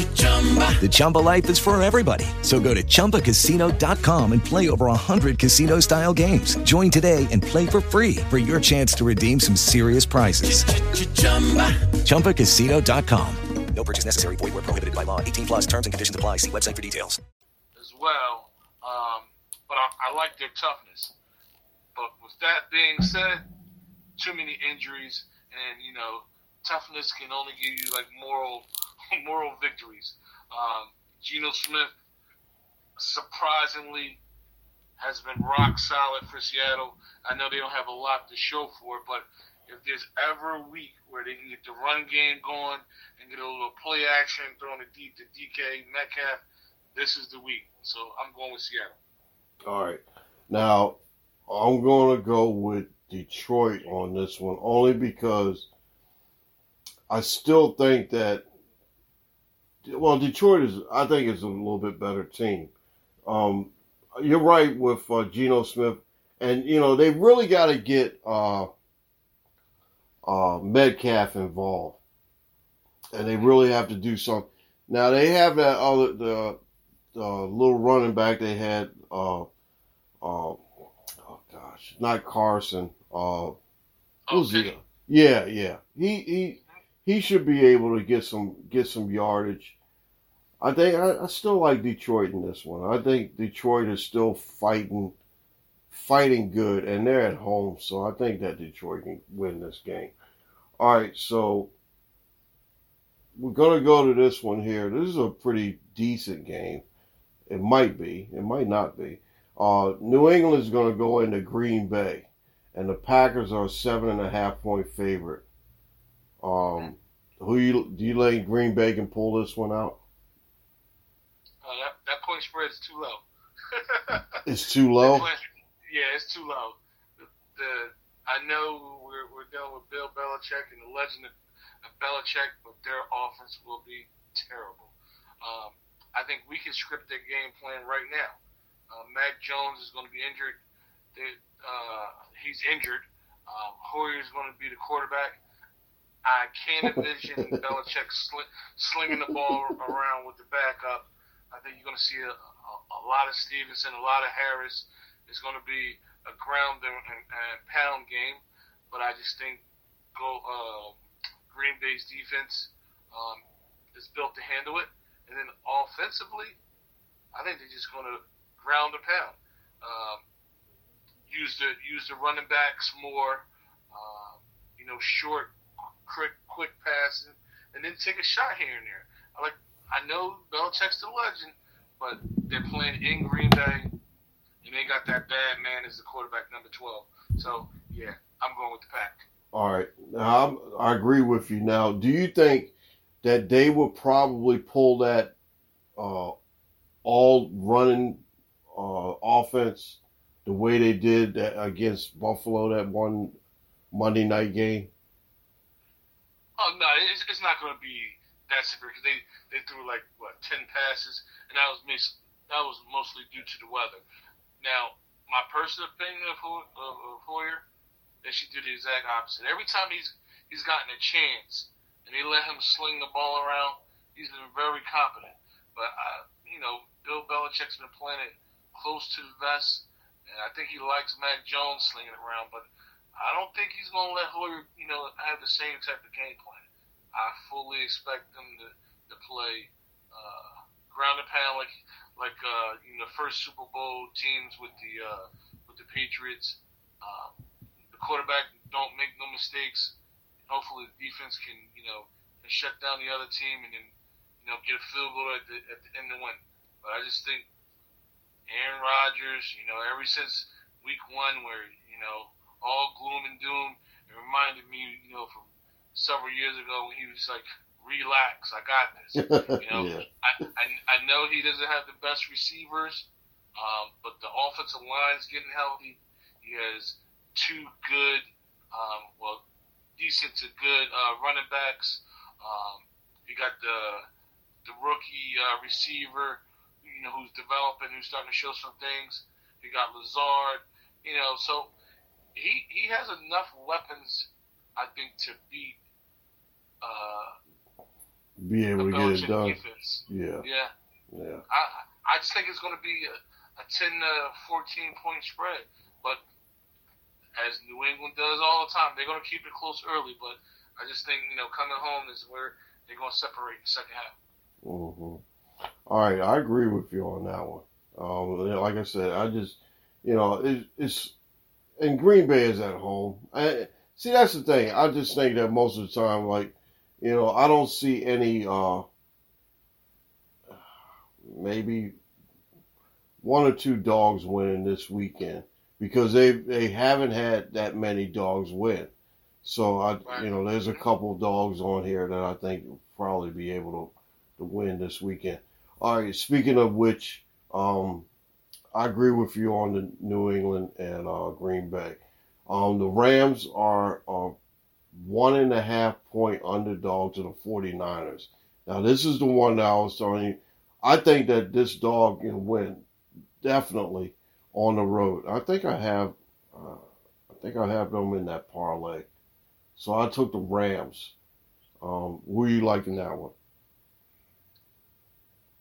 The Chumba life is for everybody. So go to ChumbaCasino.com and play over 100 casino style games. Join today and play for free for your chance to redeem some serious prizes. ChumbaCasino.com. No purchase necessary. Void where prohibited by law. 18 plus terms and conditions apply. See website for details. as well. Um, but I, I like their toughness. But with that being said, too many injuries, and you know, toughness can only give you like moral, moral victories. Um, Geno Smith, surprisingly, has been rock solid for Seattle. I know they don't have a lot to show for it, but if there's ever a week where they can get the run game going and get a little play action, throwing it deep to DK Metcalf, this is the week. So I'm going with Seattle. All right. Now, I'm going to go with Detroit on this one only because I still think that, well, Detroit is, I think, is a little bit better team. Um, you're right with uh, Geno Smith, and, you know, they really got to get uh, uh, Metcalf involved, and they really have to do something. Now, they have that other, the, the little running back they had, uh, uh, oh gosh, not Carson. Uh, who's Okay. he? Yeah, yeah. He he he should be able to get some get some yardage. I think I, I still like Detroit in this one. I think Detroit is still fighting fighting good, and they're at home, so I think that Detroit can win this game. All right, so we're gonna go to this one here. This is a pretty decent game. It might be. It might not be. Uh, New going to go into Green Bay, and the Packers are a seven and a half point favorite. Um, who you do you think Green Bay can pull this one out? Uh, that, that point spread is too low. It's too low. Point- yeah, it's too low. The, the I know we're, we're dealing with Bill Belichick and the legend of, of Belichick, but their offense will be terrible. Um, I think we can script their game plan right now. Uh, Mac Jones is going to be injured. They, uh, he's injured. Um, Hoyer is going to be the quarterback. I can't envision Belichick sli- slinging the ball around with the backup. I think you're going to see a, a, a lot of Stevenson, a lot of Harris. It's going to be a ground and, and, pound game, but I just think go uh, Green Bay's defense um, is built to handle it, and then offensively, I think they're just going to ground and pound. Um, use the use the running backs more. Uh, you know, short, quick, quick passing, and then take a shot here and there. I like. I know Belichick's the legend, but they're playing in Green Bay, and they got that bad man as the quarterback, number twelve. So yeah, I'm going with the pack. All right, now I agree with you. Now, do you think that they will probably pull that uh, all running uh, offense the way they did against Buffalo that one Monday night game? Oh no, it's, it's not going to be that severe because they they threw like what ten passes, and that was mis- that was mostly due to the weather. Now, my personal opinion of, Ho- of, of Hoyer, they should do the exact opposite. Every time he's he's gotten a chance, and they let him sling the ball around, he's been very competent. But uh, you know, Bill Belichick's been playing it close to the vest, and I think he likes Mac Jones slinging it around, but. I don't think he's going to let Hoyer, you know, have the same type of game plan. I fully expect them to, to play uh, ground and pound like like uh, you know first Super Bowl teams with the uh, with the Patriots. Uh, the quarterback don't make no mistakes. Hopefully, the defense can you know can shut down the other team and then you know get a field goal at the at the end to win. But I just think Aaron Rodgers, you know, ever since week one, where you know all gloom and doom. It reminded me, you know, from several years ago when he was like, "Relax, I got this." You know, Yeah. I, I I know he doesn't have the best receivers, um, but the offensive line's getting healthy. He has two good, um, well, decent to good uh, running backs. Um, he got the the rookie uh, receiver, you know, who's developing, who's starting to show some things. He got Lazard, you know, so he he has enough weapons, I think, to beat uh, Be able to get it done. defense. Yeah, Yeah, yeah. I I just think it's going to be a, a 10 to 14 point spread, but as New England does all the time, they're going to keep it close early. But I just think you know coming home is where they're going to separate in the second half. hmm All right, I agree with you on that one. Um, like I said, I just, you know, it, it's and Green Bay is at home. I, see, that's the thing. I just think that most of the time, like, you know, I don't see any, uh, maybe one or two dogs winning this weekend because they they haven't had that many dogs win. So I, you know, there's a couple dogs on here that I think will probably be able to to win this weekend. All right. Speaking of which, um, I agree with you on the New England and uh, Green Bay. Um, the Rams are uh, one and a half point underdog to the 49ers. Now, this is the one that I was telling you. I think that this dog can win definitely on the road. I think I have, uh, I think I have them in that parlay. So I took the Rams. Um, who are you liking that one?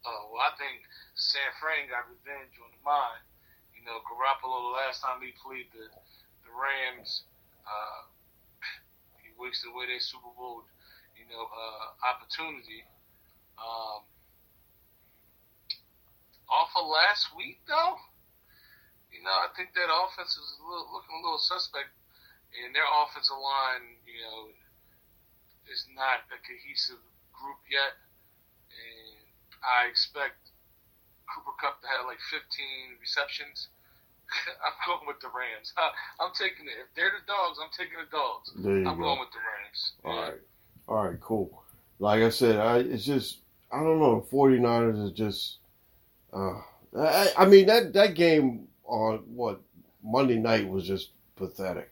Oh, well, I think San Fran got revenge on the mine. You know, Garoppolo, the last time he played the, the Rams, uh, he wasted away their Super Bowl, you know, uh, opportunity. Um, off of last week, though, you know, I think that offense is a little, looking a little suspect, and their offensive line, you know, is not a cohesive group yet, and I expect Cooper Kupp to have like 15 receptions. I'm going with the Rams. I'm taking it. If they're the dogs, I'm taking the dogs. I'm go. going with the Rams. All yeah. right. All right, cool. Like I said, I, it's just, I don't know. 49ers is just, uh, I, I mean, that, that game on what Monday night was just pathetic.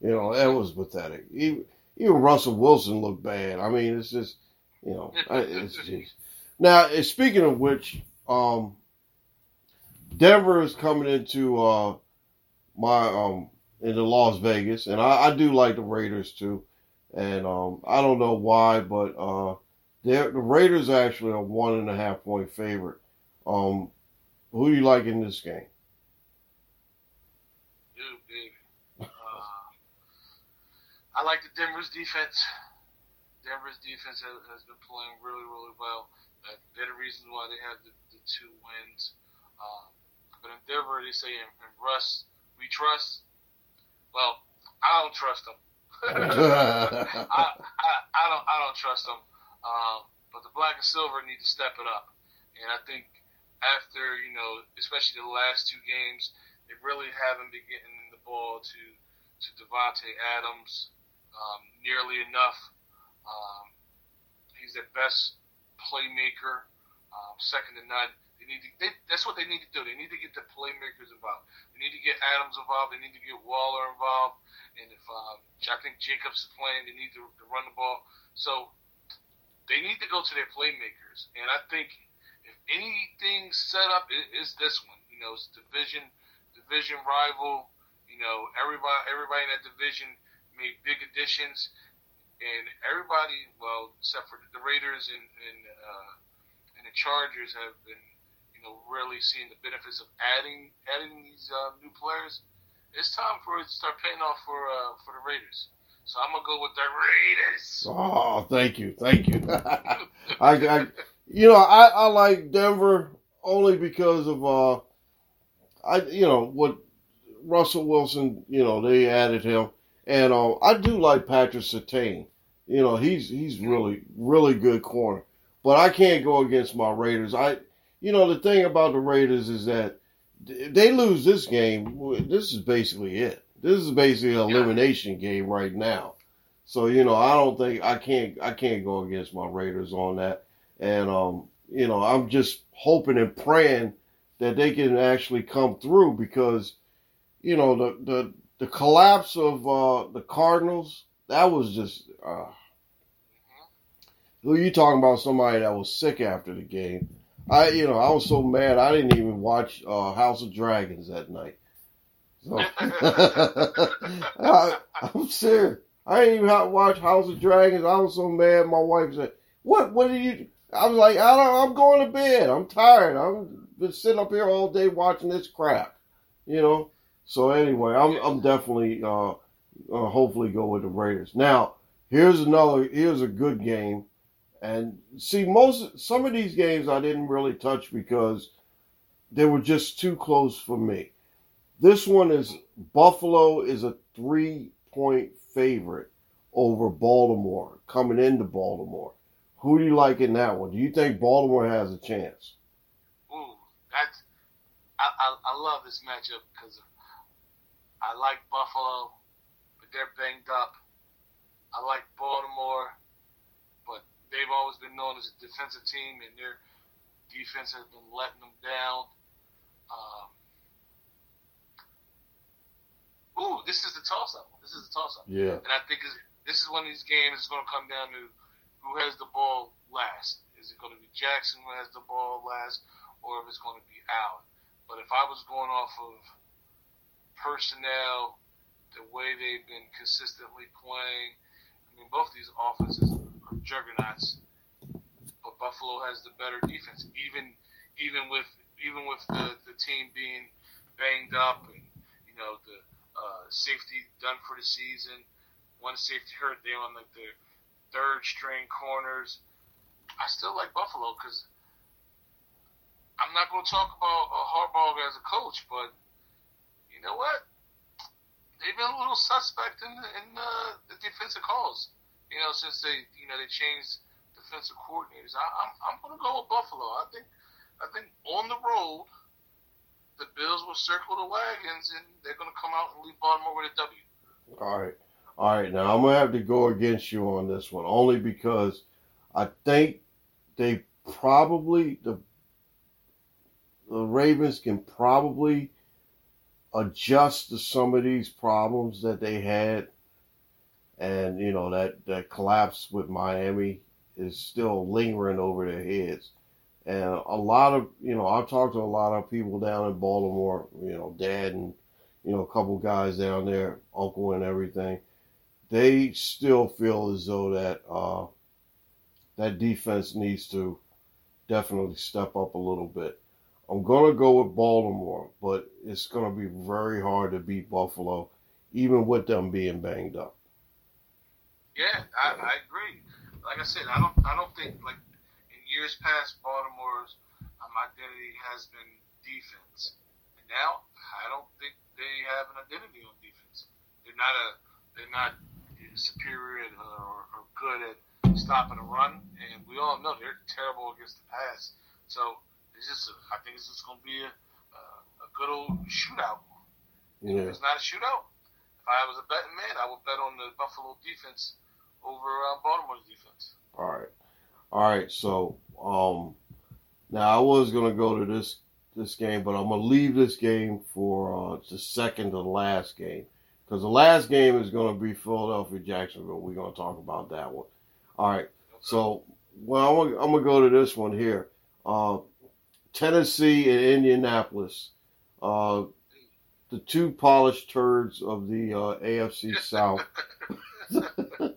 You know, that was pathetic. Even, even Russell Wilson looked bad. I mean, it's just, you know, it's just. Now, speaking of which, um, Denver is coming into uh, my um into Las Vegas, and I, I do like the Raiders too. And um, I don't know why, but uh, the Raiders actually are one and a half point favorite. Um, who do you like in this game? Dude, baby. Uh, I like the Denver's defense. Denver's defense has, has been playing really, really well. Uh, they're the reason why they have the, the two wins. Um, but in Denver, they say in, in Russ, we trust. Well, I don't trust them. I, I, I, don't I don't trust them. Um, but the black and silver need to step it up. And I think after you know, especially the last two games, they really haven't been getting the ball to to Davante Adams um, nearly enough. Um, he's the best playmaker, um, second to none. They need to. They, that's what they need to do. They need to get the playmakers involved. They need to get Adams involved. They need to get Waller involved. And if um, I think Jacobs is playing, they need to, to run the ball. So they need to go to their playmakers. And I think if anything set up, it is this one. You know, it's division division rival. You know, everybody everybody in that division made big additions and everybody, well, except for the Raiders and and, uh, and the Chargers, have been, you know, really seeing the benefits of adding adding these uh, new players. It's time for it to start paying off for uh, for the Raiders. So I'm gonna go with the Raiders. Oh, thank you, thank you. I, I, you know, I, I like Denver only because of uh, I, you know, what Russell Wilson, you know, they added him. And uh, I do like Patrick Surtain. You know, he's he's really really good corner. But I can't go against my Raiders. I, you know, the thing about the Raiders is that they lose this game. This is basically it. This is basically an elimination game right now. So you know, I don't think I can't I can't go against my Raiders on that. And um, you know, I'm just hoping and praying that they can actually come through because, you know, the the the collapse of uh, the Cardinals that was just uh, who you talking about? Somebody that was sick after the game. I, you know, I was so mad I didn't even watch uh, House of Dragons that night. So, I, am serious. I didn't even watch House of Dragons. I was so mad. My wife said, "What? What are you?" I was like, "I don't. I'm going to bed. I'm tired. I'm been sitting up here all day watching this crap." You know. So anyway, I'm I'm definitely uh, uh hopefully go with the Raiders. Now, here's another. Here's a good game and see, most some of these games I didn't really touch because they were just too close for me. This one is Buffalo is a three point favorite over Baltimore coming into Baltimore. Who do you like in that one? Do you think Baltimore has a chance? Ooh, that's I, I, I love this matchup because I like Buffalo, but they're banged up. I like Baltimore, but they've always been known as a defensive team, and their defense has been letting them down. Um, ooh, this is the toss-up. This is the toss-up. Yeah. And I think this is one of these games is going to come down to who has the ball last. Is it going to be Jackson who has the ball last, or if it's going to be Allen? But if I was going off of – personnel, the way they've been consistently playing, I mean, both these offenses are juggernauts. But Buffalo has the better defense, even even with even with the, the team being banged up and you know the uh, safety done for the season. One safety hurt. They on like the third string corners. I still like Buffalo because I'm not going to talk about uh, Harbaugh as a coach, but you know what? They've been a little suspect in, in uh, the defensive calls. You know, since they you know they changed defensive coordinators. I, I'm I'm going to go with Buffalo. I think I think on the road the Bills will circle the wagons and they're going to come out and leave Baltimore with a W. All right. All right. Now I'm going to have to go against you on this one only because I think they probably the the Ravens can probably adjust to some of these problems that they had and you know that that collapse with Miami is still lingering over their heads. And a lot of, you know, I've talked to a lot of people down in Baltimore, you know, dad and, you know, a couple guys down there, uncle and everything. They still feel as though that, uh, that defense needs to definitely step up a little bit. I'm going to go with Baltimore, but it's going to be very hard to beat Buffalo, even with them being banged up. Yeah, I, I agree. Like I said, I don't, I don't think like in years past, Baltimore's um, identity has been defense, and now I don't think they have an identity on defense. They're not a they're not superior or, or good at stopping a run, and we all know they're terrible against the pass. So it's just a, I think it's just going to be a, a, a good old shootout. Yeah. If it's not a shootout, if I was a betting man, I would bet on the Buffalo defense over uh, Baltimore's defense. All right. All right, so um, now I was gonna go to this this game, but I'm gonna leave this game for uh, the second to last game because the last game is gonna be Philadelphia Jacksonville. We're gonna talk about that one. All right, so well, I'm gonna, I'm gonna go to this one here. Uh, Tennessee and Indianapolis, uh, the two polished turds of the uh, AFC South.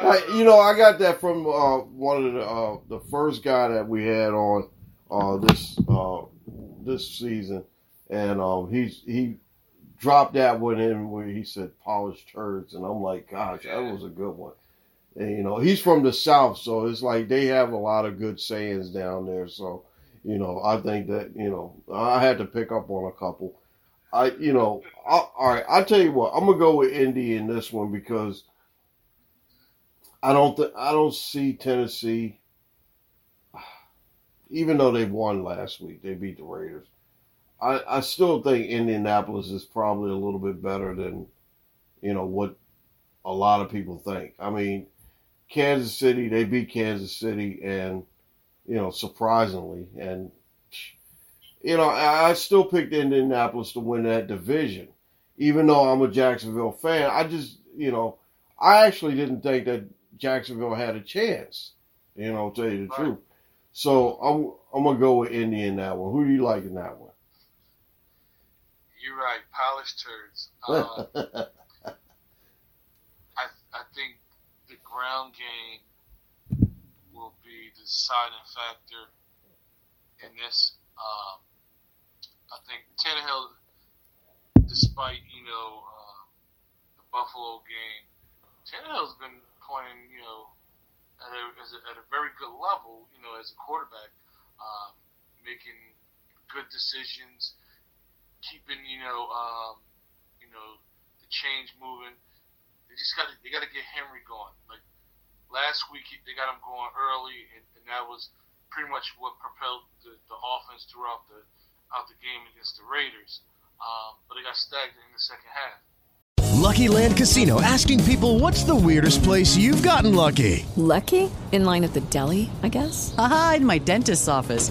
I, you know, I got that from uh, one of the uh, the first guy that we had on uh, this uh, this season, and um, he's he dropped that one in where he said polished turds, and I'm like, gosh, that was a good one. And you know, he's from the south, so it's like they have a lot of good sayings down there. So, you know, I think that you know I had to pick up on a couple. I, you know, I, all right. I'll tell you what, I'm gonna go with Indy in this one because I don't th- I don't see Tennessee. Even though they won last week, they beat the Raiders. I, I still think Indianapolis is probably a little bit better than, you know, what a lot of people think. I mean, Kansas City, they beat Kansas City, and you know, surprisingly, and you know, I, I still picked Indianapolis to win that division, even though I'm a Jacksonville fan. I just, you know, I actually didn't think that Jacksonville had a chance. You know, tell you the truth. So I'm I'm gonna go with Indy in that one. Who do you like in that one? You're right, polished turds. Uh, I I think the ground game will be the deciding factor in this. Um, I think Tannehill, despite you know uh, the Buffalo game, Tannehill's been playing, you know, at a, a, at a very good level, you know, as a quarterback, um, making good decisions, keeping, you know, um, you know, the change moving. They just got to, they got to get Henry going. Like last week, they got him going early, and, and that was pretty much what propelled the, the offense throughout the out the game against the Raiders. Um, but they got stagnant in the second half. Lucky Land Casino asking people what's the weirdest place you've gotten lucky? Lucky? In line at the deli, I guess? Aha, in my dentist's office.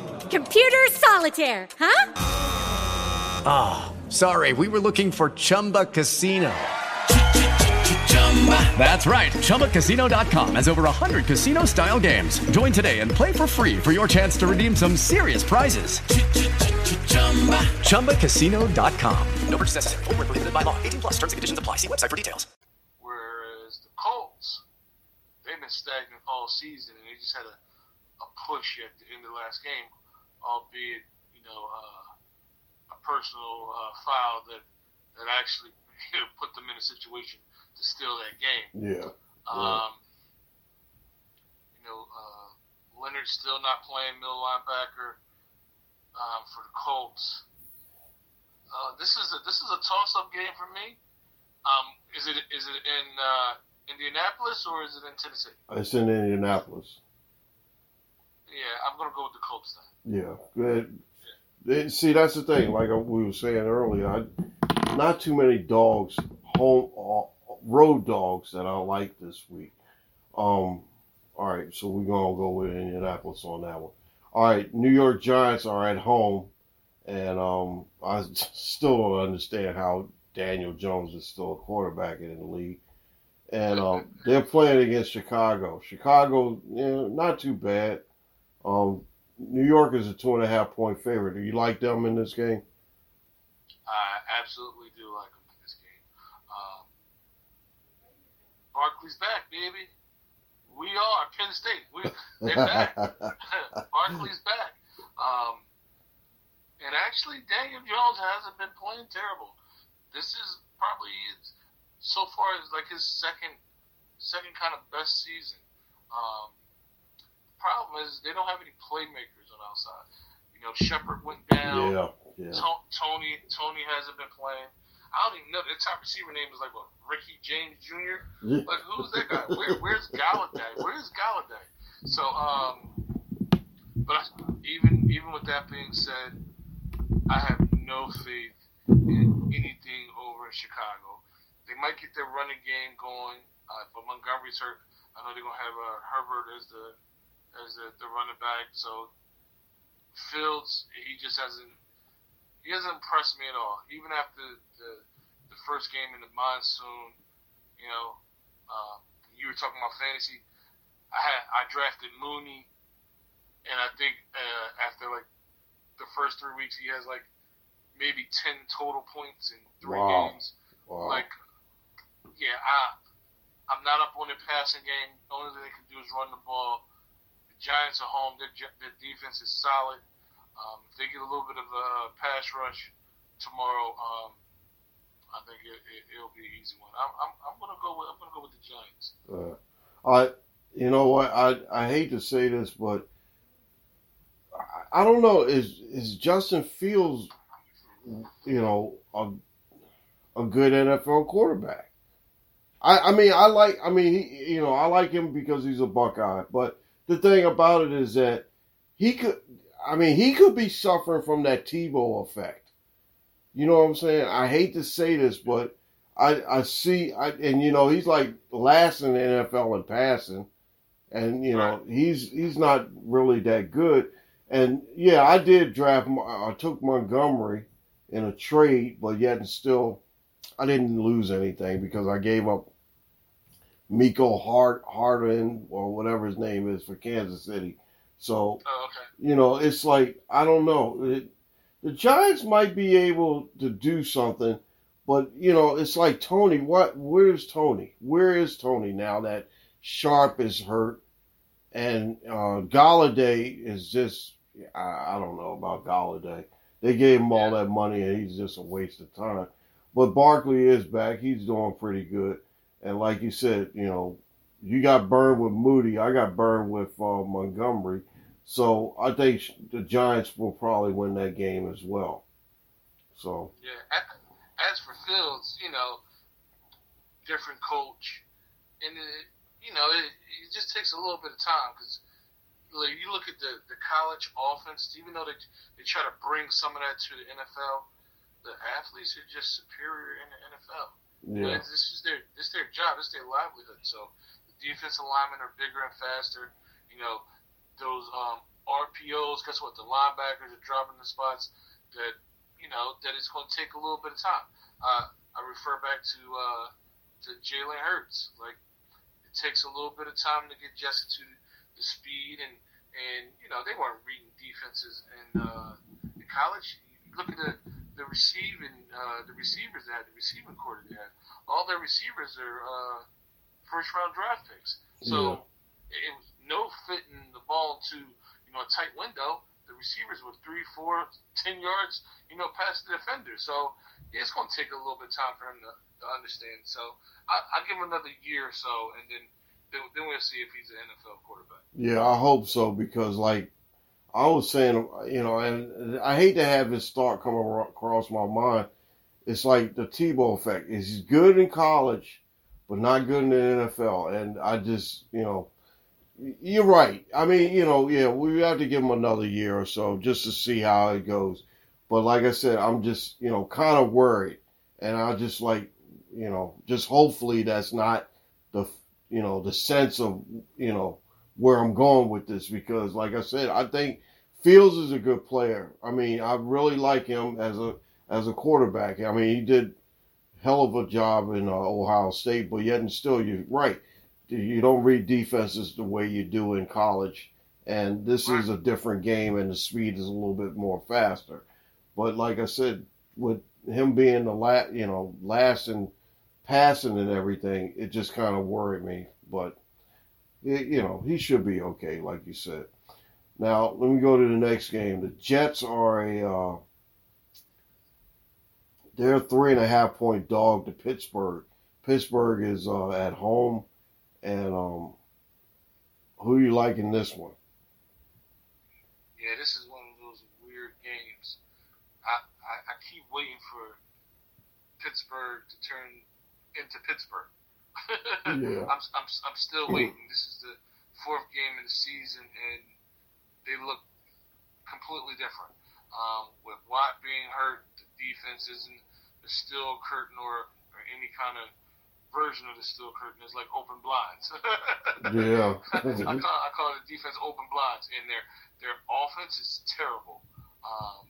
Computer solitaire, huh? Ah, oh, sorry. We were looking for Chumba Casino. That's right. ChumbaCasino.com has over 100 casino style games. Join today and play for free for your chance to redeem some serious prizes. ChumbaCasino.com. No purchase necessary. Full prohibited by law. 18 plus terms and conditions apply. See website for details. Whereas the Colts, they've been stagnant all season and they just had a, a push at the end of the last game, albeit, you know, uh, a personal uh, foul that, that actually you know, put them in a situation to steal that game. Yeah. Um, you know, uh, Leonard's still not playing middle linebacker um, for the Colts. Uh, this is a this is a toss up game for me. Um, is it is it in uh, Indianapolis or is it in Tennessee? It's in Indianapolis. Yeah, I'm gonna go with the Colts then. Yeah, good. Yeah. See, that's the thing. Like we were saying earlier, I, not too many dogs home uh, road dogs that I like this week. Um, all right, so we're gonna go with Indianapolis on that one. All right, New York Giants are at home, and um, I still don't understand how Daniel Jones is still a quarterback in the league. And um, they're playing against Chicago. Chicago, you know, not too bad. Um, New York is a two and a half point favorite. Do you like them in this game? I absolutely do like them in this game. Um, Barkley's back, baby. We are Penn State. We they're back. Barkley's back. Um, and actually, Daniel Jones hasn't been playing terrible. This is probably so far like his second second kind of best season. Um, problem is they don't have any playmakers on outside. You know, Shepard went down. Yeah, yeah. Toney Toney hasn't been playing. I don't even know. Their top receiver name is like what Ricky James Jr. Like who's that guy? Where, where's Golladay? Where's Golladay? So, um, but even even with that being said, I have no faith in anything over in Chicago. They might get their running game going, uh, but Montgomery's hurt. I know they're gonna have uh, Herbert as the as the, the running back. So Fields, he just hasn't he hasn't impressed me at all. Even after the the first game in the monsoon, you know, uh, you were talking about fantasy. I had I drafted Mooney, and I think uh, after like the first three weeks, he has like maybe ten total points in three wow. games. Wow. Like, yeah, I I'm not up on the passing game. The only thing they can do is run the ball. Giants are home. Their their defense is solid. Um, if they get a little bit of a pass rush tomorrow, um, I think it, it, will be an easy one. I'm, I'm, I'm gonna go with I'm gonna go with the Giants. Uh, I, you know what? I I hate to say this, but I, I don't know. Is is Justin Fields, you know, a a good NFL quarterback? I I mean I like I mean he, you know I like him because he's a Buckeye, but the thing about it is that he could I mean, he could be suffering from that Tebow effect. You know what I'm saying? I hate to say this, but I I see, I, and you know, he's like last in the NFL in passing, and you know, he's he's not really that good. And yeah, I did draft. I took Montgomery in a trade, but yet and still, I didn't lose anything because I gave up Miko Hart Hardin or whatever his name is for Kansas City. So, oh, okay. you know, it's like I don't know. It, the Giants might be able to do something, but you know, it's like Toney. What? Where's Toney? Where is Toney now that Sharp is hurt and uh, Golladay is just? I, I don't know about Golladay. They gave him all that money and he's just a waste of time. But Barkley is back. He's doing pretty good. And like you said, you know, you got burned with Moody. I got burned with uh, Montgomery. So I think the Giants will probably win that game as well. So Yeah. As for Fields, you know, different coach, and it, you know, it, it just takes a little bit of time because like, you look at the the college offense. Even though they they try to bring some of that to the NFL, the athletes are just superior in the NFL. Yeah. But this is their this is their job. This is their livelihood. So the defensive linemen are bigger and faster. You know, those um, RPOs. Guess what? The linebackers are dropping the spots that you know that it's going to take a little bit of time. Uh, I refer back to uh, to Jalen Hurts. Like it takes a little bit of time to get adjusted to the speed and and you know they weren't reading defenses in uh, in college. You look at the the receiving uh, the receivers they had, the receiving core they had. All their receivers are uh, first round draft picks. So it was no fitting the ball to you know a tight window. The receivers were three, four, ten yards, you know, past the defender. So yeah, it's going to take a little bit of time for him to, to understand. So I, I'll give him another year or so, and then then, then we'll see if he's an NFL quarterback. Yeah, I hope so because, like I was saying, you know, and I hate to have this thought come across my mind. It's like the Tebow effect. He's good in college, but not good in the NFL. And I just, you know, you're right. I mean, you know, yeah, we have to give him another year or so just to see how it goes. But like I said, I'm just, you know, kind of worried. And I just like, you know, just hopefully that's not the, you know, the sense of, you know, where I'm going with this because, like I said, I think Fields is a good player. I mean, I really like him as a as a quarterback. I mean, he did hell of a job in uh, Ohio State, but yet and still, you're right. You don't read defenses the way you do in college, and this is a different game, and the speed is a little bit more faster. But like I said, with him being the last, you know, last in passing and everything, it just kind of worried me. But you know, he should be okay, like you said. Now let me go to the next game. The Jets are a uh, they're three and a half point dog to Pittsburgh. Pittsburgh is uh, at home, and um, who you like in this one? Yeah, this is one of those weird games. I, I, I keep waiting for Pittsburgh to turn into Pittsburgh. Yeah. I'm, I'm, I'm still waiting. This is the fourth game of the season, and they look completely different. Um, with Watt being hurt, the defense isn't the steel curtain or, or any kind of version of the steel curtain. It's like open blinds. Yeah. I, call, I call it the defense open blinds, and their their offense is terrible. Um,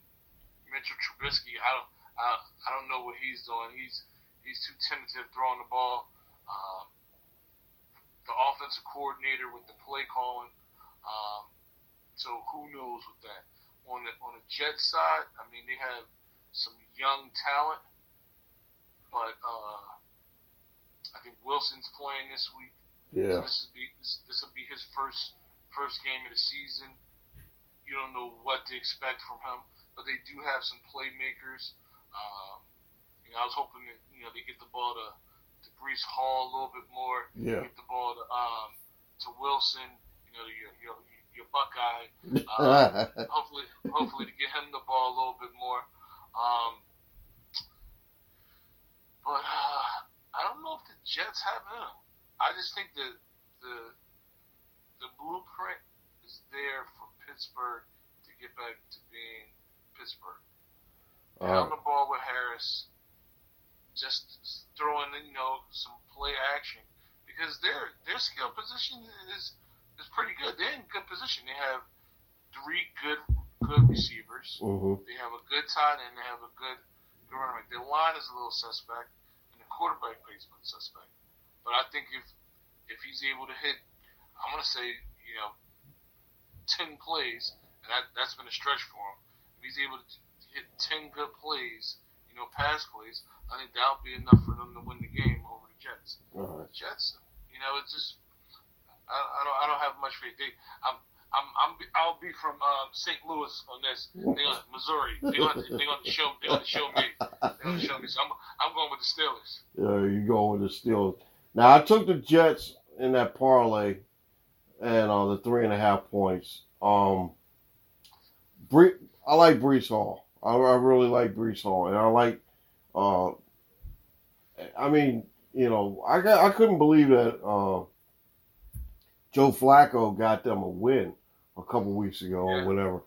Mitchell Trubisky, I don't I, I don't know what he's doing. He's he's too tentative throwing the ball. Um, the offensive coordinator with the play calling. Um, so who knows with that? On the on the Jets side, I mean they have some young talent, but uh, I think Wilson's playing this week. Yeah. So this will be this, this will be his first first game of the season. You don't know what to expect from him, but they do have some playmakers. Um, you know, I was hoping that you know they get the ball to to Breece Hall a little bit more. Yeah. Get the ball to um to Wilson. You know, your your your Buckeye. Uh, hopefully, hopefully to get him the ball a little bit more. Um, but uh, I don't know if the Jets have him. I just think that the the blueprint is there for Pittsburgh to get back to being Pittsburgh. On Uh, the ball with Harris, just throwing you know some play action because their their skill position is is pretty good. They're in good position. They have three good good receivers. Mhm. They have a good tight end. They have a good running back. Their line is a little suspect, and the quarterback plays been suspect. But I think if if he's able to hit, I'm gonna say you know ten plays, and that that's been a stretch for him. If he's able to hit ten good plays, you know, pass plays, I think that'll be enough for them to win the game over the Jets. all right. Jets, you know, it's just I, I don't I don't have much faith. They, I'm I'm I'm I'll be from uh, St. Louis on this. They Missouri. They on they on the show they on the show me. They on the show me. So I'm I'm going with the Steelers. Uh, you go with the Steelers. Now I took the Jets in that parlay, and uh, the three and a half points. Um, Bre- I like Breece Hall. I, I really like Breece Hall, and I like. Uh, I mean, you know, I got, I couldn't believe that uh, Joe Flacco got them a win a couple weeks ago or whatever.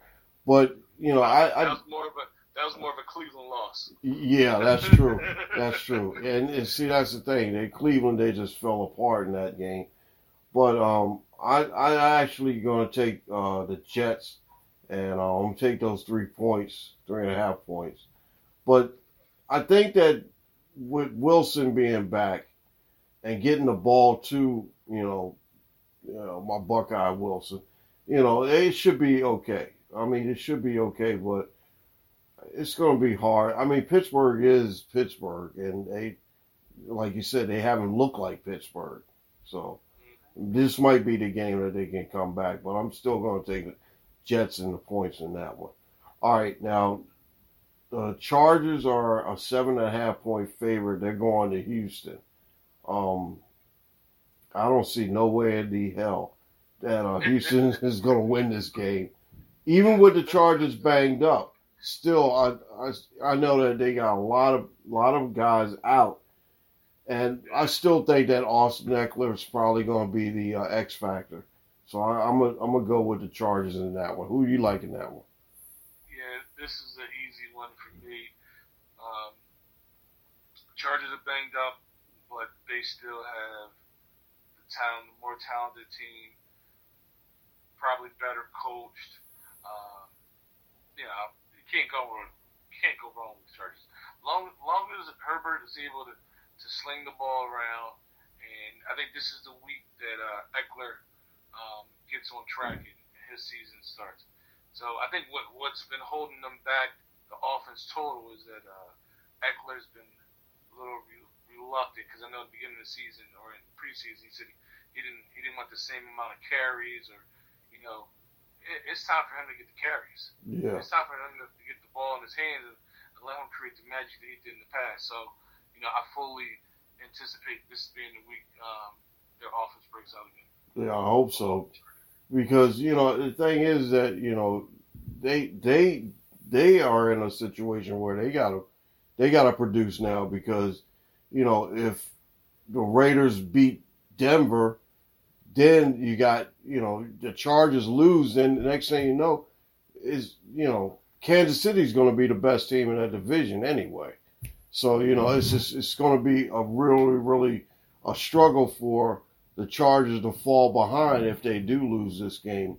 But you know, I, that was more of a that was more of a Cleveland loss. yeah, that's true. That's true. And, and see, that's the thing. They Cleveland, they just fell apart in that game. But um, I I actually going to take uh, the Jets, and uh, I'm gonna take those three points, three and a half points. But I think that with Wilson being back and getting the ball to you know, you know my Buckeye Wilson, you know, it should be okay. I mean, it should be okay, but it's going to be hard. I mean, Pittsburgh is Pittsburgh, and they, like you said, they haven't looked like Pittsburgh. So this might be the game that they can come back, but I'm still going to take the Jets and the points in that one. All right, now the Chargers are a seven and a half point favorite. They're going to Houston. Um, I don't see no way in the hell that uh, Houston is going to win this game, even with the Chargers banged up still, I, I, I know that they got a lot of lot of guys out, and I still think that Austin Ekeler is probably going to be the uh, X factor. So I, I'm gonna I'm gonna go with the Chargers in that one. Who are you liking that one? Yeah, this is an easy one for me. Um, Chargers are banged up, but they still have the talent, more talented team, probably better coached. Um, you know, you can't go wrong. Can't go wrong with Chargers. Long, long as Herbert is able to, to sling the ball around, and I think this is the week that uh, Ekeler um, gets on track and his season starts. So I think what what's been holding them back, the offense total, is that uh, Ekeler's been little re- reluctant because I know at the beginning of the season or in preseason he said he, he didn't he didn't want the same amount of carries or you know it, it's time for him to get the carries. Yeah. It's time for him to, to get the ball in his hands and, and let him create the magic that he did in the past. So you know I fully anticipate this being the week um, their offense breaks out again. Yeah, I hope so. Because you know the thing is that you know they they they are in a situation where they gotta they gotta produce now because you know if the Raiders beat Denver, then you got you know the Chargers lose, then the next thing you know is you know Kansas City's going to be the best team in that division anyway. So you know it's just it's going to be a really really a struggle for the Chargers to fall behind if they do lose this game.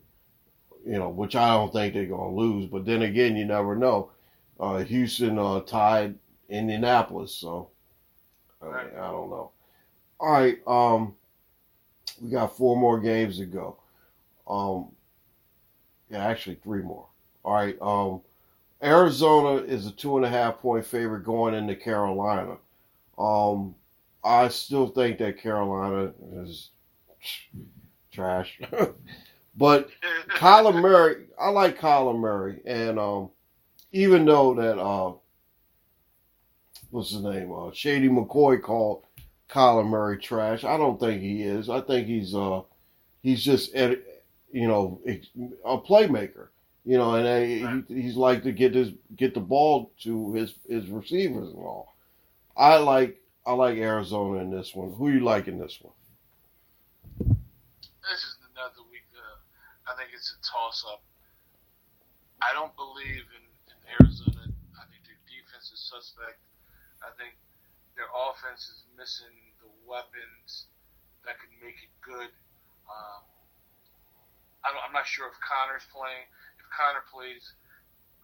You know, which I don't think they're going to lose. But then again, you never know. Uh, Houston uh, tied Indianapolis, so I, mean, I don't know. All right, um, we got four more games to go. Um, yeah, actually three more. All right. Um, Arizona is a two and a half point favorite going into Carolina. Um, I still think that Carolina is trash. but Kyler Murray, I like Kyler Murray, and um, even though that uh, what's his name, uh, Shady McCoy called Kyler Murray trash, I don't think he is. I think he's uh, he's just you know a playmaker. You know, and he, he's like to get his get the ball to his his receivers and all. I like I like Arizona in this one. Who you like in this one? This is another week. Uh, I think it's a toss up. I don't believe in, in Arizona. I think their defense is suspect. I think their offense is missing the weapons that could make it good. Um, I am not sure if Connor's playing. If Connor plays,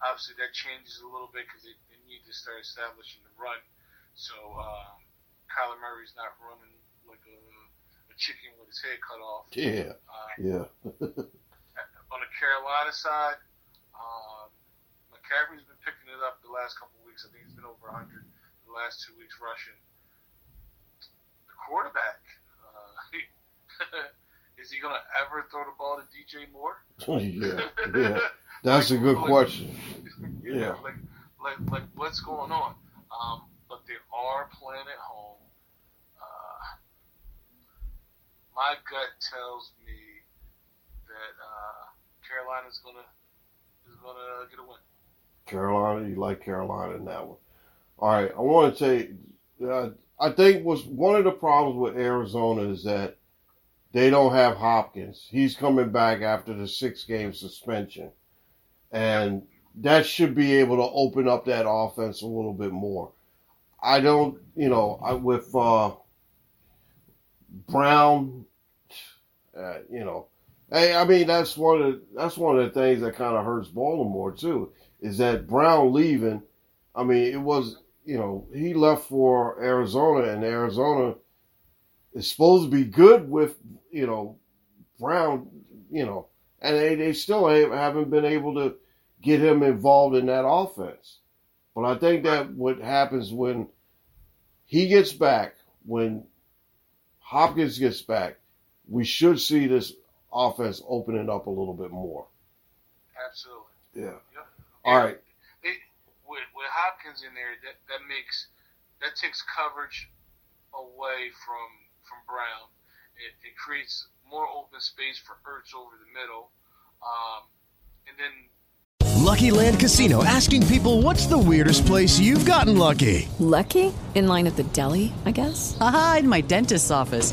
obviously that changes a little bit because they, they need to start establishing the run. So um, Kyler Murray's not running like a, a chicken with his head cut off. Yeah. Uh, yeah. on the Carolina side, um, McCaffrey's been picking it up the last couple of weeks. I think he's been over 100 the last two weeks rushing. The quarterback, uh, is he going to ever throw the ball to DJ Moore? yeah, yeah. That's a good question. Yeah. Like, like, like, what's going on? Um, but they are playing at home. Uh, my gut tells me that uh, Carolina's gonna is gonna get a win. Carolina, you like Carolina in that one. All right, I want to say, uh, I think was one of the problems with Arizona is that they don't have Hopkins. He's coming back after the six game suspension, and that should be able to open up that offense a little bit more. I don't, you know, I, with uh, Brown, uh, you know, hey, I mean that's one of the, that's one of the things that kind of hurts Baltimore too is that Brown leaving. I mean, it was you know he left for Arizona, and Arizona is supposed to be good with you know Brown, you know, and they they still haven't been able to get him involved in that offense. But I think that what happens when he gets back, when Hopkins gets back, we should see this offense opening up a little bit more. Absolutely. Yeah. Yep. All right. It, with, with Hopkins in there, that, that makes that takes coverage away from from Brown. It, it creates more open space for Ertz over the middle, um, and then Lucky Land Casino asking people what's the weirdest place you've gotten lucky? Lucky? In line at the deli, I guess? Aha, in my dentist's office.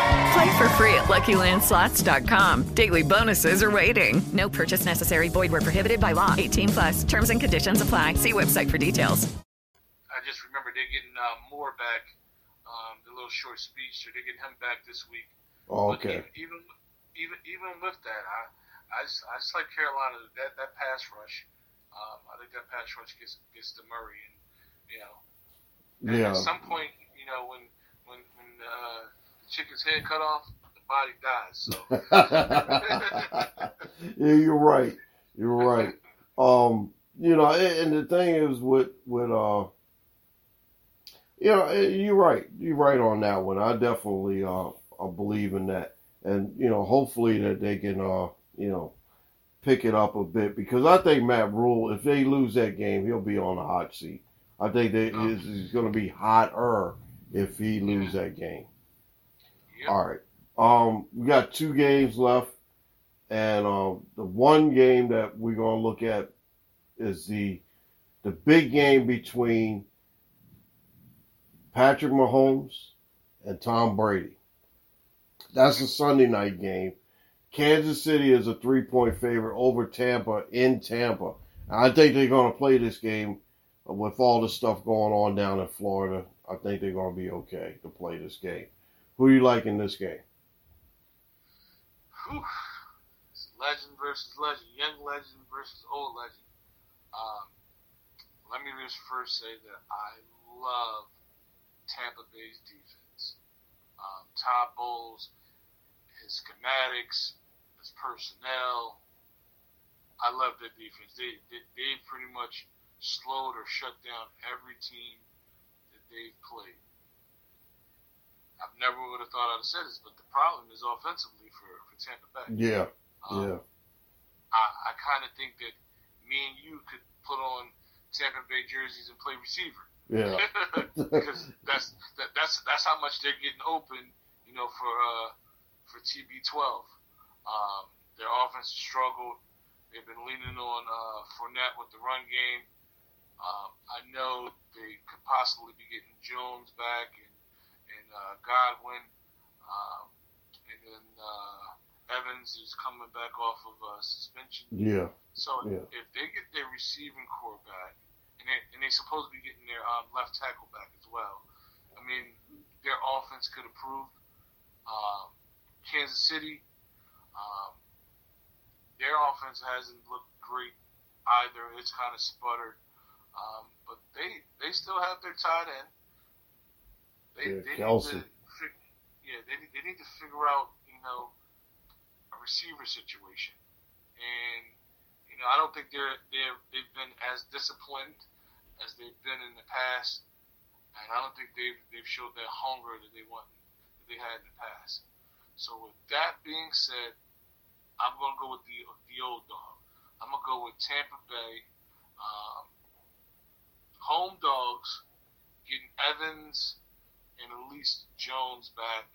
Play for free at LuckyLandSlots.com. Daily bonuses are waiting. No purchase necessary. Void where prohibited by law. 18 plus. Terms and conditions apply. See website for details. I just remember they're getting uh, Moore back, um, the little short speech, so they're getting him back this week. Oh, okay. even even even with that, I I just, I just like Carolina that that pass rush. Um, I think that pass rush gets gets to Murray, and you know, and Yeah. at some point, you know, when when when uh, the chicken's head cut off, the body dies. So yeah, you're right. You're right. Um, you know, and and the thing is with with uh, you know, eh, you're right. You're right on that one. I definitely uh, I believe in that, and you know, hopefully that they can uh, you know, pick it up a bit because I think Matt Rhule, if they lose that game, he'll be on the hot seat. I think that is is going to be hotter if he lose that game. All right. Um, we got two games left, and uh, the one game that we're to look at is the the big game between Patrick Mahomes and Tom Brady. That's a Sunday night game. Kansas City is a three point favorite over Tampa in Tampa. I think they're going to play this game with all the stuff going on down in Florida. I think they're going to be okay to play this game. Who you like in this game? It's legend versus legend, young legend versus old legend. Um, let me just first say that I love Tampa Bay's defense. Um, Todd Bowles, his schematics, his personnel. I love their defense. They, they they pretty much slowed or shut down every team that they've played. I've never would have thought I'd have said this, but the problem is offensively for, for Tampa Bay. Yeah, Um, yeah, I, I kind of think that me and you could put on Tampa Bay jerseys and play receiver. yeah. because that's that, that's that's how much they're getting open, you know, for uh, for TB12. Um, their offense struggled. They've been leaning on uh, Fournette with the run game. Um, I know they could possibly be getting Jones back and and uh, Godwin, um, and then uh, Evans is coming back off of uh, suspension. Yeah. So Yeah. if they get their receiving core back, and they and they supposed to be getting their um, left tackle back as well, I mean their offense could improve. Um, Kansas City, um, their offense hasn't looked great either. It's kind of sputtered. Um, but they they still have their tight end. They, Yeah, they Kelce. need to yeah, they, they need to figure out, you know, a receiver situation. And, you know, I don't think they're, they're, they've been as disciplined as they've been in the past. And I don't think they've, they've showed that hunger that they want, that they had in the past. So with that being said, I'm going to go with the, the old dog. I'm going to go with Tampa Bay. Um, home dogs getting Evans and at least Jones back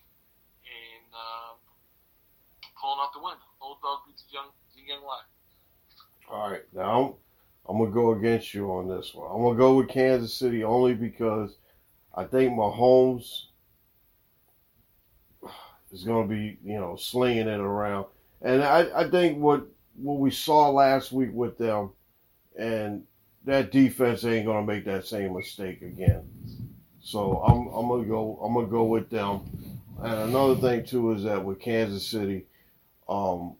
and um, pulling out the win. Old dog beats the young young lion. All right, now I'm, I'm gonna go against you on this one. I'm gonna go with Kansas City only because I think Mahomes is gonna be, you know, slinging it around, and I, I think what what we saw last week with them, and that defense ain't gonna make that same mistake again. So I'm I'm gonna go I'm gonna go with them. And another thing too is that with Kansas City, um,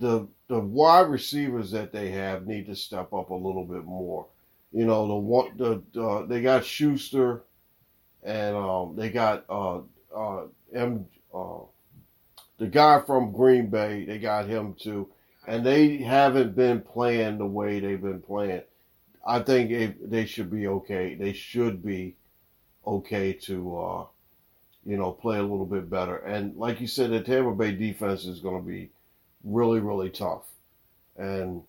the the wide receivers that they have need to step up a little bit more. You know, the one the they got Schuster, and um, they got uh, uh, M uh, the guy from Green Bay. They got him too, and they haven't been playing the way they've been playing. I think they, they should be okay. They should be okay to uh, you know play a little bit better. And like you said, the Tampa Bay defense is going to be really really tough. And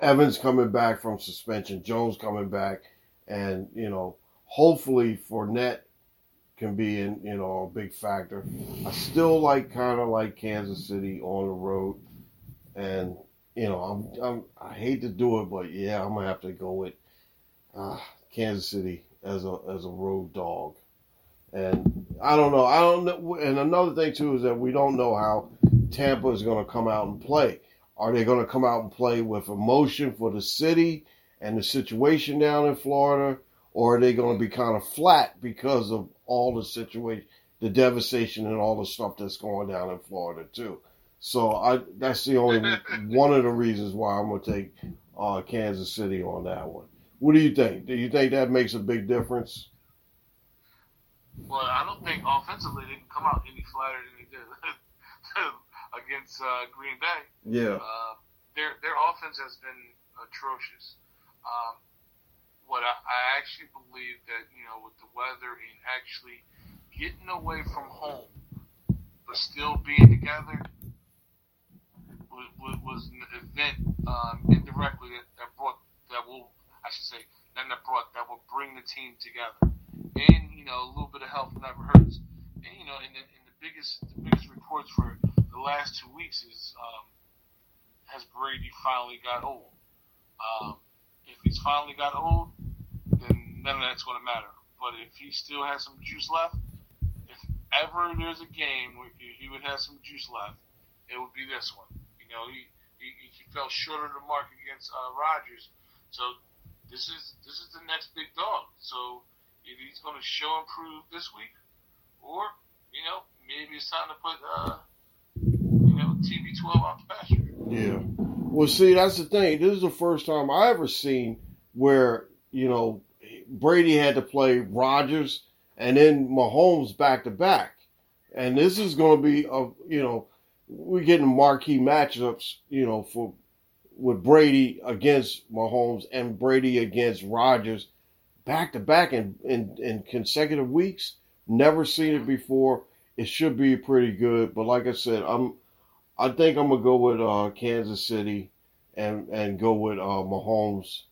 Evans coming back from suspension, Jones coming back, and you know hopefully Fournette can be in you know a big factor. I still like kind of like Kansas City on the road, and you know I'm, I'm I hate to do it, but yeah I'm gonna have to go with uh, Kansas City as a as a road dog. And I don't know. I don't know. And another thing too is that we don't know how Tampa is going to come out and play. Are they going to come out and play with emotion for the city and the situation down in Florida, or are they going to be kind of flat because of all the situation, the devastation, and all the stuff that's going down in Florida too? So I that's the only one of the reasons why I'm going to take uh, Kansas City on that one. What do you think? Do you think that makes a big difference? Well, I don't think offensively they can come out any flatter than they did against uh, Green Bay. Yeah. Uh, their their offense has been atrocious. Um, what I, I actually believe that you know with the weather and actually getting away from home, but still being together, was, was, was an event um, indirectly that, that brought that will I should say that brought that will bring the team together. And you know a little bit of help never hurts. And you know and the, and the biggest the biggest reports for the last two weeks is um, has Brady finally got old. Um, if he's finally got old, then none of that's going to matter. But if he still has some juice left, if ever there's a game where he would have some juice left, it would be this one. You know, he he, he fell short of the mark against uh, Rodgers, so this is this is the next big dog. So if he's going to show and prove this week, or you know maybe it's time to put uh, you know TB12 out the pasture. Yeah. Well, see, that's the thing. This is the first time I ever seen where you know Brady had to play Rodgers and then Mahomes back to back, and this is going to be a you know we're getting marquee matchups you know for with Brady against Mahomes and Brady against Rodgers back to back in, in in consecutive weeks. Never seen it before. It should be pretty good, but like I said, I'm I think I'm gonna go with uh, Kansas City and and go with uh, Mahomes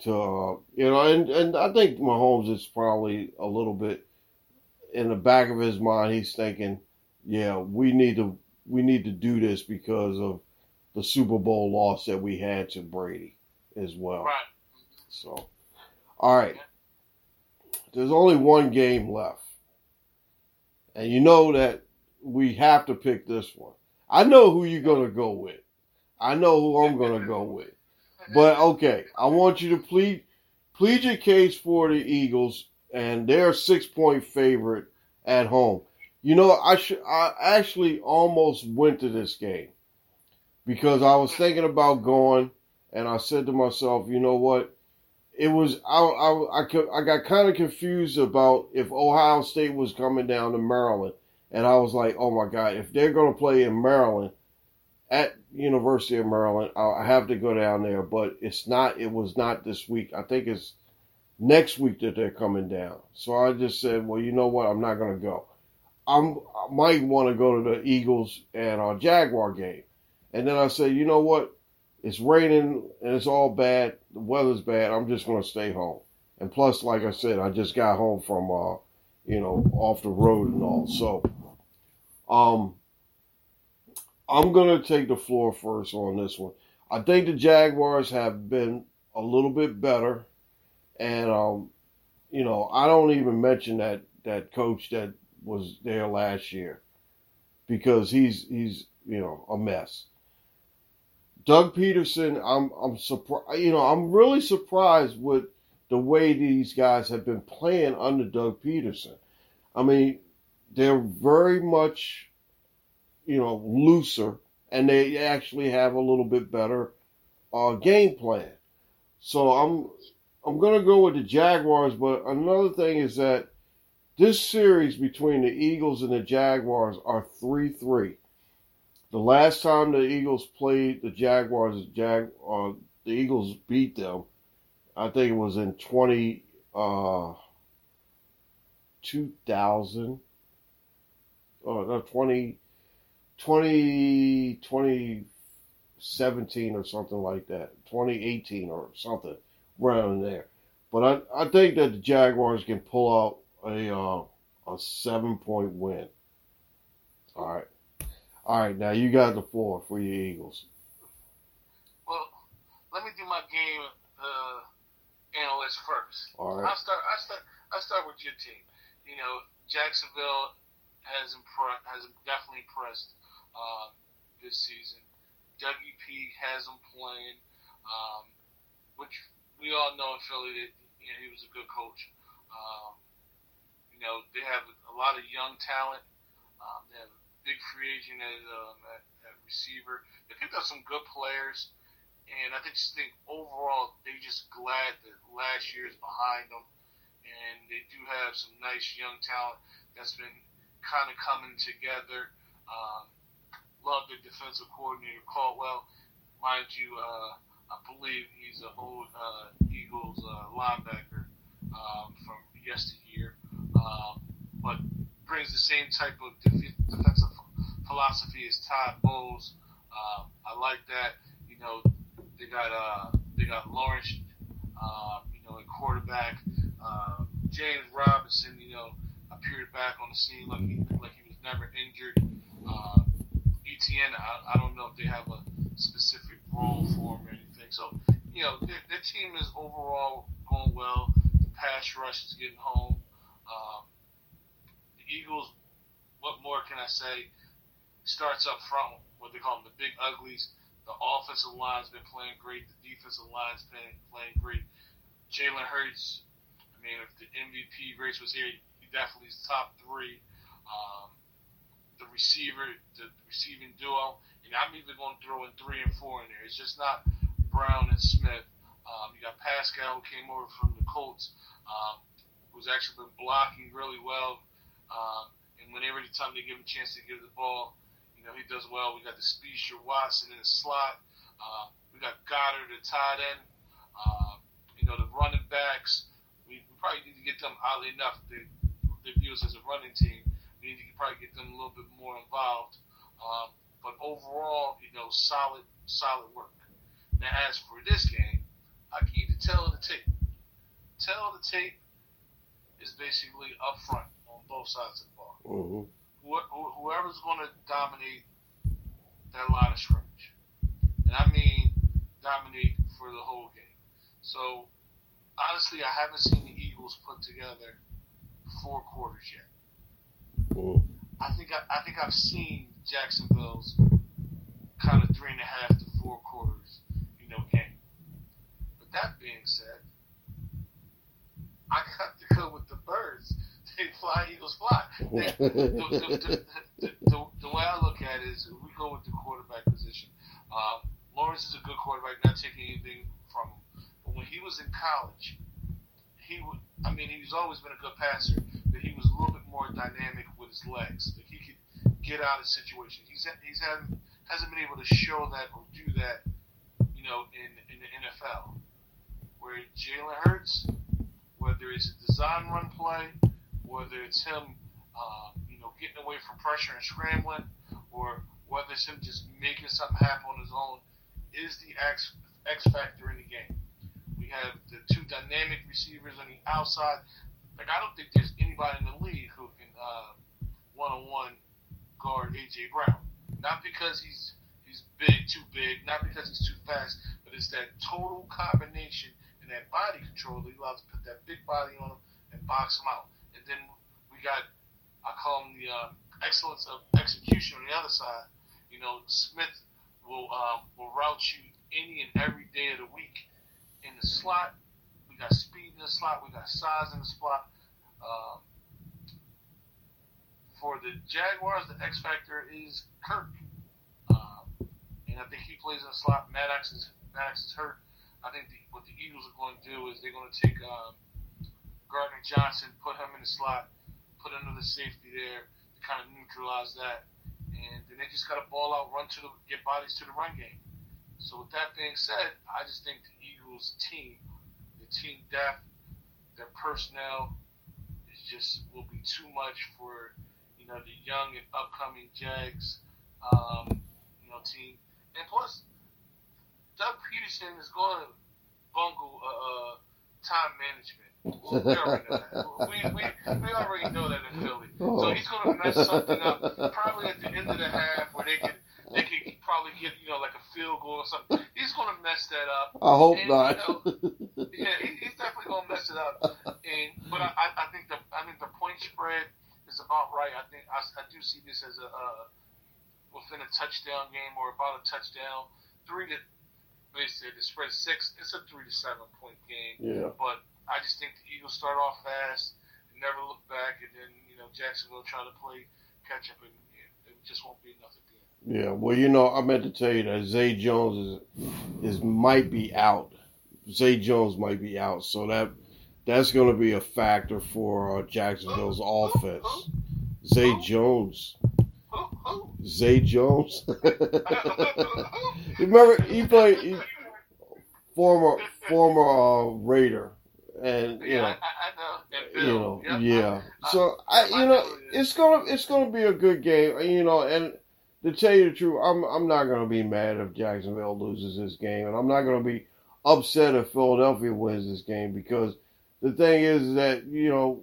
to uh, you know, and and I think Mahomes is probably a little bit in the back of his mind. He's thinking, yeah, we need to we need to do this because of the Super Bowl loss that we had to Brady as well. Right. So, all right, there's only one game left, and you know that we have to pick this one. I know who you're gonna go with. I know who I'm gonna go with. But okay, I want you to plead plead your case for the Eagles, and they're a six point favorite at home. You know, I should I actually almost went to this game because I was thinking about going, and I said to myself, you know what? It was I I I, I got kind of confused about if Ohio State was coming down to Maryland, and I was like, oh my god, if they're to play in Maryland at University of Maryland, I have to go down there. But it's not. It was not this week. I think it's next week that they're coming down. So I just said, well, you know what? I'm not to go. I'm, I might want to go to the Eagles and uh, Jaguar game. And then I said, you know what? It's raining and it's all bad. The weather's bad. I'm just going to stay home. And plus, like I said, I just got home from, uh, you know, off the road and all. So, um, I'm going to take the floor first on this one. I think the Jaguars have been a little bit better. And, um, you know, I don't even mention that, that coach that was there last year because he's, he's, you know, a mess. Doug Pederson, I'm I'm surprised. You know, I'm really surprised with the way these guys have been playing under Doug Pederson. I mean, they're very much, you know, looser, and they actually have a little bit better uh, game plan. So I'm I'm gonna go with the Jaguars, but another thing is that this series between the Eagles and the Jaguars are three three. The last time the Eagles played the Jaguars, Jag, uh, the Eagles beat them. I think it was in 20, uh, 2000, oh, no, 20, 20, 2017 or something like that, 2018 or something, around there. But I, I think that the Jaguars can pull out a, uh, a seven point win. All right. All right, now you got the floor for your Eagles. Well, let me do my game uh, analyst first. All right. I start. I start. I start with your team. You know, Jacksonville has impre- has definitely impressed uh, this season. Dougie P has them playing, um, which we all know in Philly that you know he was a good coach. Um, you know, they have a lot of young talent. Um, they have big free agent at, um, at, at receiver. They picked up some good players, and I just think overall they just glad that last year is behind them, and they do have some nice young talent that's been kind of coming together. Um, love the defensive coordinator Caldwell, mind you. Uh, I believe he's an old uh, Eagles uh, linebacker um, from yesteryear, um, but brings the same type of def- defensive philosophy as Todd Bowles. Um, I like that. You know, they got uh, they got Lawrence, uh, you know, at quarterback. Uh, James Robinson, you know, appeared back on the scene like he like he was never injured. Uh, Etienne, I, I don't know if they have a specific role for him or anything. So, you know, their, their team is overall going well. The pass rush is getting home. Um, the Eagles, what more can I say? Starts up front, what they call them, the big uglies. The offensive line's been playing great. The defensive line's been playing great. Jalen Hurts, I mean, if the MVP race was here, he definitely is top three. Um, the receiver, the receiving duo, and I'm even going to throw in three and four in there. It's just not Brown and Smith. Um, you got Pascal who came over from the Colts, um, who's actually been blocking really well. Um, and whenever the time they give him a chance to give the ball, you know, he does well. We got the Speedster Watson in the slot. Uh, we got Goedert at tight end. Uh, you know, the running backs, we, we probably need to get them, oddly enough, they, they view us as a running team. We need to probably get them a little bit more involved. Um, but overall, you know, solid, solid work. Now, as for this game, I can either tell the tape. Tell the tape is basically up front on both sides of the ball. Mm-hmm. Wh- whoever's going to dominate that line of scrimmage, and I mean dominate for the whole game. So, honestly, I haven't seen the Eagles put together four quarters yet. I think I, I think I've seen Jacksonville's kind of three and a half to four quarters, you know, game. But that being said, I got to go with the birds. They fly, Eagles fly. They, the, the, the, the, way I look at it is we go with the quarterback position. Um, Lawrence is a good quarterback, not taking anything from him. But when he was in college, he would. I mean, he's always been a good passer, but he was a little bit more dynamic with his legs. Like he could get out of situations. He's he's had hasn't been able to show that or do that, you know, in in the NFL. Where Jalen Hurts, whether it's a design run play, whether it's him, uh, you know, getting away from pressure and scrambling, or whether it's him just making something happen on his own, is the X X factor in the game. We have the two dynamic receivers on the outside. Like I don't think there's anybody in the league who can one on one guard AJ Brown. Not because he's he's big, too big, not because he's too fast, but it's that total combination and that body control that allows to put that big body on him and box him out. Then we got I call him the uh, excellence of execution on the other side. You know, Smith will uh, will route you any and every day of the week in the slot. We got speed in the slot. We got size in the slot. Um, for the Jaguars, the X factor is Kirk, um, and I think he plays in the slot. Maddox is Maddox is hurt. I think the, what the Eagles are going to do is they're going to take um, Gardner Johnson, put him in the slot, put another safety there to kind of neutralize that, and then they just got to ball out, run to the get bodies to the run game. So with that being said, I just think the Eagles team, the team depth, their personnel is just will be too much for you know, the young and upcoming Jags, um, you know, team. And plus, Doug Pederson is going to bungle uh, uh, time management. We, already know that. We, we, we already know that in Philly. So he's going to mess something up probably at the end of the half where they can they can probably get you know like a field goal or something. He's going to mess that up. I hope and, not. You know, yeah, he, he's definitely going to mess it up. And but I, I think the I think the point spread is about right. I think I, I do see this as a uh, within a touchdown game or about a touchdown. Three to basically the spread six. It's a three to seven point game. Yeah. But I just think the Eagles start off fast and never look back, and then you know Jacksonville try to play catch up, and it just won't be enough at the end. Yeah, well, you know, I meant to tell you that Zay Jones is is might be out. Zay Jones might be out, so that that's going to be a factor for uh, Jacksonville's offense. Zay Jones. Zay Jones. Remember, he played he, former former uh, Raider, and you know, you know, yeah. So I, you know, it's gonna it's gonna be a good game, you know, and to tell you the truth, I'm I'm not gonna be mad if Jacksonville loses this game, and I'm not gonna be upset if Philadelphia wins this game because the thing is that, you know,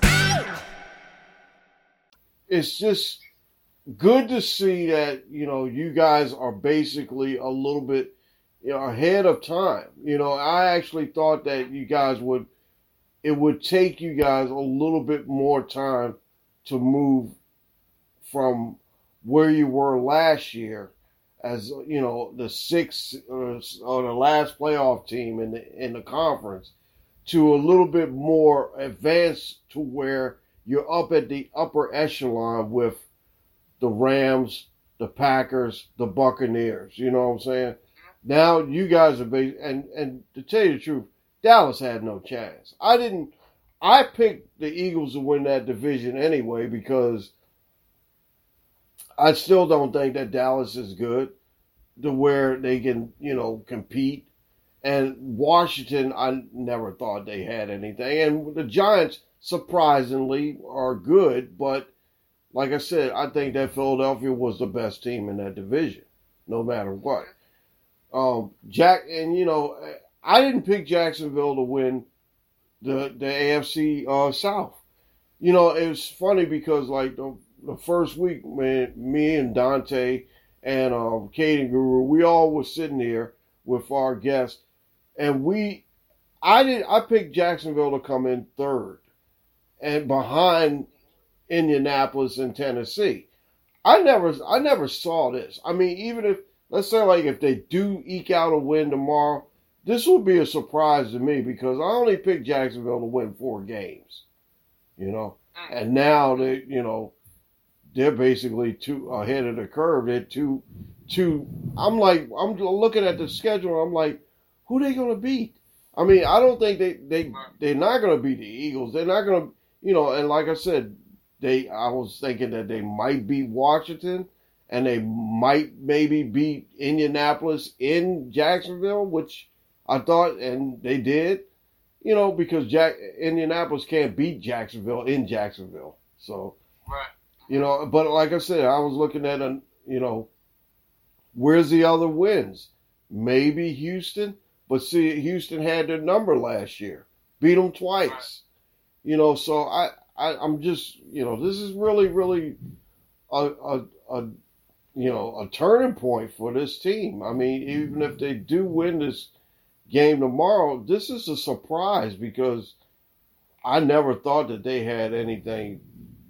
It's just good to see that you know you guys are basically a little bit you know ahead of time. You know, I actually thought that you guys would it would take you guys a little bit more time to move from where you were last year as you know the sixth uh, or, or the last playoff team in the in the conference to a little bit more advanced to where you're up at the upper echelon with the Rams, the Packers, the Buccaneers. You know what I'm saying? Now you guys are big, and and to tell you the truth, Dallas had no chance. I didn't. I picked the Eagles to win that division anyway because I still don't think that Dallas is good. to where they can, you know, compete. And Washington, I never thought they had anything. And the Giants, surprisingly, are good. But like I said, I think that Philadelphia was the best team in that division, no matter what. Um, Jack, and you know, I didn't pick Jacksonville to win the the AFC uh, South. You know, it was funny because like the, the first week, man, me and Dante and um, Caden Guru, we all were sitting there with our guests, and we, I did, I picked Jacksonville to come in third, and behind Indianapolis and Tennessee. I never, I never saw this. I mean, even if let's say like if they do eke out a win tomorrow, this will be a surprise to me because I only picked Jacksonville to win four games, you know, and now they, you know, they're basically two ahead of the curve. They're two, two. I'm like, I'm looking at the schedule. I'm like, who they gonna beat? I mean, I don't think they they they're not gonna beat the Eagles. They're not gonna, you know. And like I said, they I was thinking that they might beat Washington and they might maybe beat Indianapolis in Jacksonville, which I thought, and they did, you know, because Jack Indianapolis can't beat Jacksonville in Jacksonville. So, right. you know, but like I said, I was looking at, a, you know, where's the other wins? Maybe Houston, but see, Houston had their number last year, beat them twice. You know, so I, I, I'm just, you know, this is really, really a, a, a you know, a turning point for this team. I mean, even if they do win this game tomorrow, this is a surprise because I never thought that they had anything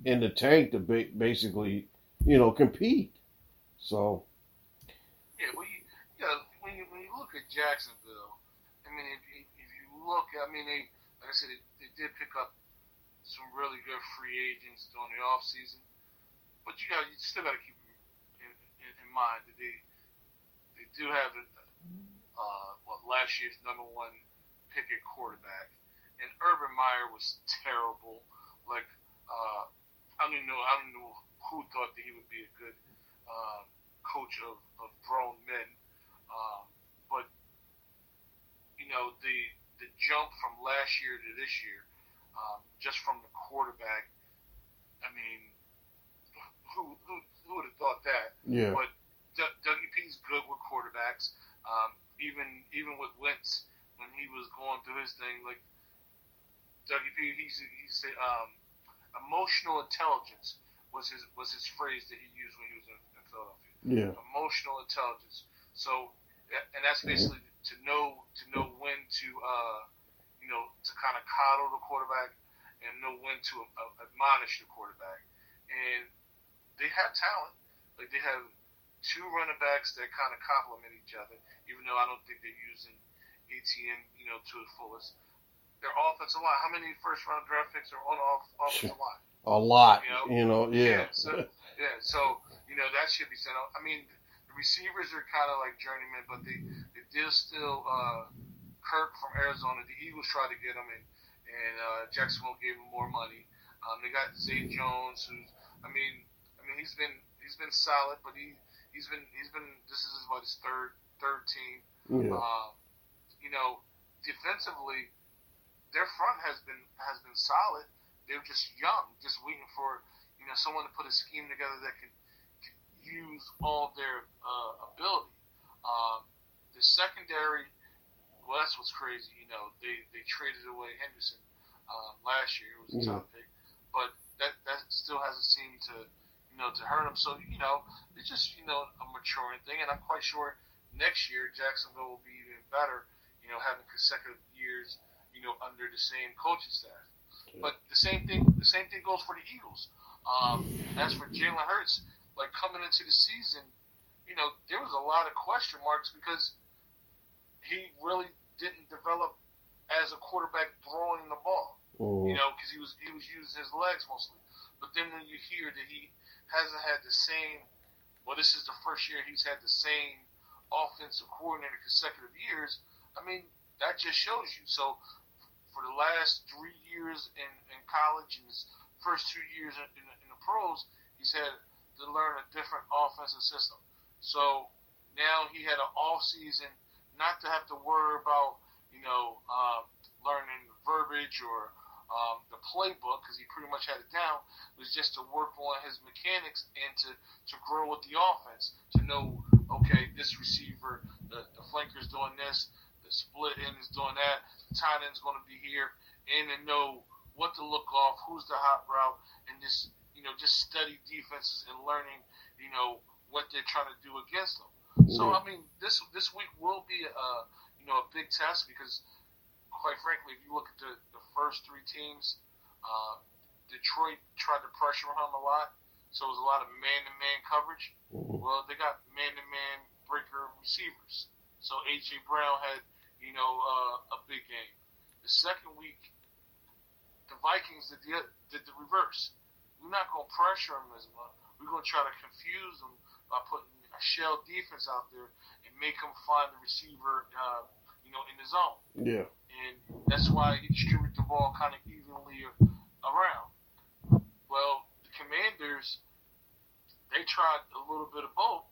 in the tank to ba- basically, you know, compete. So. Yeah, well, you, you know, when you when you look at Jacksonville, I mean, if, if you look, I mean, they like I said, they, they did pick up some really good free agents during the off season, but you got you still got to keep in, in, in mind that they they do have uh, what last year's number one pick at quarterback, and Urban Meyer was terrible. Like uh, I don't even know I don't know who thought that he would be a good uh, coach of, of grown men, um, but you know the the jump from last year to this year, um, just from the quarterback. I mean, who who who would have thought that? Yeah. But D- Dougie P's good with quarterbacks. Um, even even with Wentz when he was going through his thing, like Dougie P, he's he's um, emotional intelligence was his was his phrase that he used when he was in, in Philadelphia. Yeah. Emotional intelligence. So, and that's basically to know to know when to uh, you know to kind of coddle the quarterback and know when to uh, admonish the quarterback. And they have talent. Like they have two running backs that kind of complement each other, even though I don't think they're using Etienne, you know, to the fullest. Their offensive line, how many first round draft picks are on the off- offensive line? A lot, You know? you know, yeah. so, yeah, so, you know, that should be sent out. I mean, the receivers are kind of like journeymen, but they, they still, uh, Kirk from Arizona, the Eagles tried to get him, and, and uh, Jacksonville gave him more money. Um, they got Zay Jones, who's, I mean, I mean, he's been he's been solid, but he he's been he's been this is his, what his third third team. Yeah. Uh, you know, defensively, their front has been has been solid. They're just young, just waiting for you know someone to put a scheme together that can, can use all their uh, ability. Um, the secondary, well, that's what's crazy. You know, they they traded away Henderson um, last year. It was a top pick, but that that still hasn't seemed to you know to hurt them. So you know, it's just you know a maturing thing, and I'm quite sure next year Jacksonville will be even better. You know, having consecutive years, you know, under the same coaching staff. But the same thing, the same thing goes for the Eagles. Um, as for Jalen Hurts, like coming into the season, you know, there was a lot of question marks because he really didn't develop as a quarterback throwing the ball. Mm-hmm. You know, because he was he was using his legs mostly. But then when you hear that he hasn't had the same, well, this is the first year he's had the same offensive coordinator consecutive years. I mean, that just shows you. So for the last three years in, in college and his first two years in, in, in the pros, he's had to learn a different offensive system. So now he had an off season, not to have to worry about you know um, learning verbiage or um, the playbook because he pretty much had it down. It was just to work on his mechanics and to to grow with the offense to know okay this receiver the the flanker's doing this, the split end is doing that, the tight end's going to be here, and to know what to look off, who's the hot route, and just you know just study defenses and learning you know what they're trying to do against them. So I mean, this this week will be a you know a big test because, quite frankly, if you look at the, the first three teams, uh, Detroit tried to pressure him a lot, so it was a lot of man-to-man coverage. Well, they got man-to-man breaker receivers, so AJ Brown had you know uh, a big game. The second week, the Vikings did the did the reverse. We're not going to pressure them as much. We're going to try to confuse them by putting shell defense out there and make them find the receiver, uh, you know, in the zone. Yeah. And that's why he distributed the ball kind of evenly around. Well, the Commanders, they tried a little bit of both,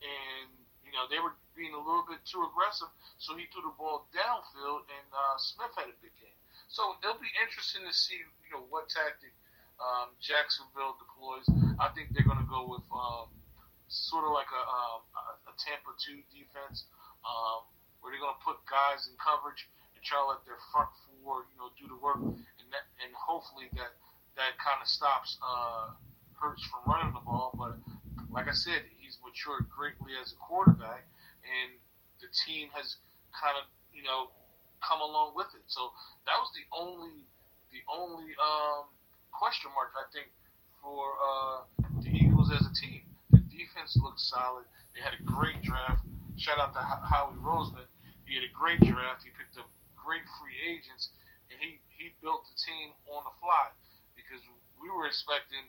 and you know they were being a little bit too aggressive, so he threw the ball downfield, and uh, Smith had a big game. So it'll be interesting to see, you know, what tactic um, Jacksonville deploys. I think they're going to go with um, sort of like a, um, a Tampa 2 defense, um, where they're going to put guys in coverage and try to let their front four, you know, do the work, and that, and hopefully that that kind of stops uh, Hurts from running the ball. But like I said, he's matured greatly as a quarterback, and the team has kind of, you know, come along with it. So that was the only the only um, question mark I think for uh, the Eagles as a team. Defense looked solid. They had a great draft. Shout out to Howie Roseman. He had a great draft. He picked up great free agents, and he he built the team on the fly because we were expecting.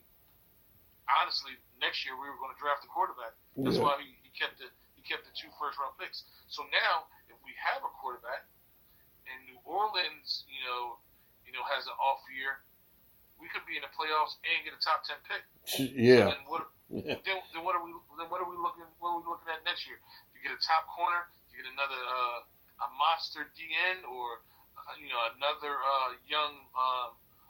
Honestly, next year we were going to draft a quarterback. That's Yeah. why he, he kept the he kept the two first round picks. So now, if we have a quarterback, and New Orleans, you know, you know, has an off year, we could be in the playoffs and get a top ten pick. Yeah. Then what? Yeah. Then, then what are we? Then what are we looking? What are we looking at next year? You get a top corner. You get another uh, a monster DN, or uh, you know another uh, young um,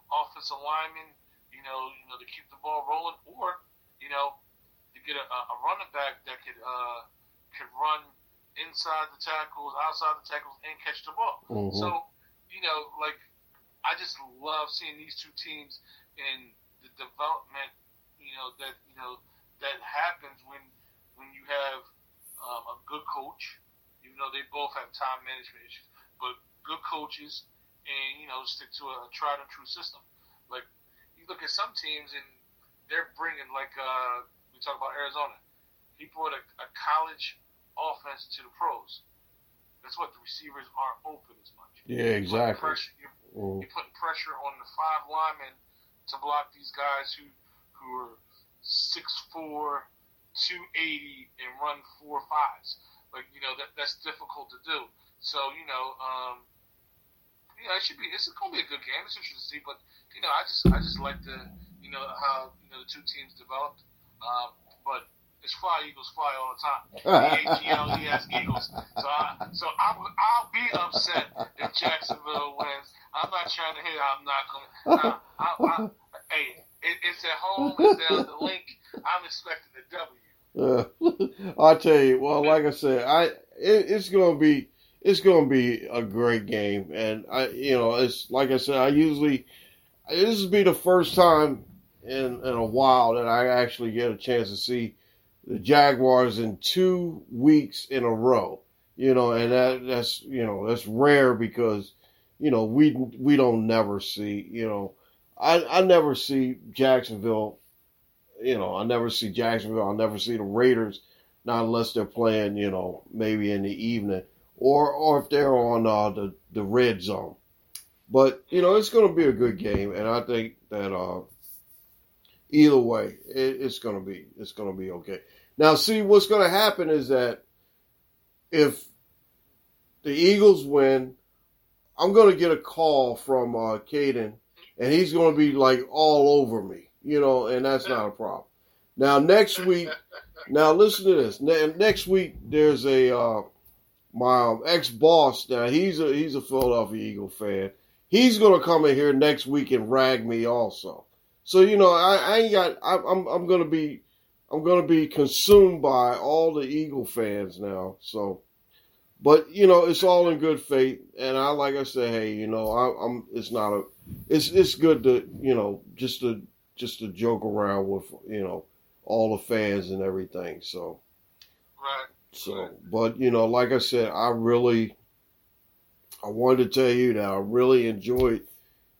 offensive lineman. You know, you know to keep the ball rolling, or you know to get a, a running back that could uh, could run inside the tackles, outside the tackles, and catch the ball. Mhm. So you know, like I just love seeing these two teams and the development, you know, that you know that happens when when you have um, a good coach, even though they both have time management issues, but good coaches and you know stick to a tried and true system. Like you look at some teams and they're bringing like uh, we talk about Arizona. He brought a, a college offense to the pros. That's what the receivers aren't open as much. Yeah, You're exactly. Pressure, you're, Mm. you're putting pressure on the five linemen to block these guys who who are 6'4", 280, and run four fives. Like you know that that's difficult to do. So you know, um, you it should be. It's going to be a good game. It's interesting to see. But you know, I just I just like the you know how you know the two teams developed. Um, but it's fly Eagles fly all the time. E A G L E S Eagles. So I, so I would- I'll be upset if Jacksonville wins. I'm not trying to hit. I'm not going. to I, I, hey, it, it's at home. It's down the link. I'm expecting a W. Uh, I tell you, well, like I said, I it, it's gonna be it's gonna be a great game, and I you know it's like I said, I usually this will be the first time in in a while that I actually get a chance to see the Jaguars in two weeks in a row. You know, and that that's you know that's rare because you know we we don't never see you know I I never see Jacksonville you know, I never see Jacksonville. I never see the Raiders, not unless they're playing, you know, maybe in the evening or or if they're on uh, the the red zone. But you know, it's going to be a good game, and I think that uh, either way, it, it's to be it's to be okay. Now, see, what's to happen is that if the Eagles win, I'm to get a call from uh, Caden, and he's to be like all over me, you know, and that's not a problem. Now next week, now listen to this. Next week there's a uh, my ex boss. Now he's a he's a Philadelphia Eagle fan. He's gonna come in here next week and rag me also. So you know I, I ain't got. I, I'm I'm gonna be I'm gonna be consumed by all the Eagle fans now. So, but you know it's all in good faith. And I like I said, hey, you know I, I'm. It's not a. It's it's good to you know just to just to joke around with you know all the fans and everything. So. Right. So, but you know, like I said, I really, I wanted to tell you that I really enjoyed,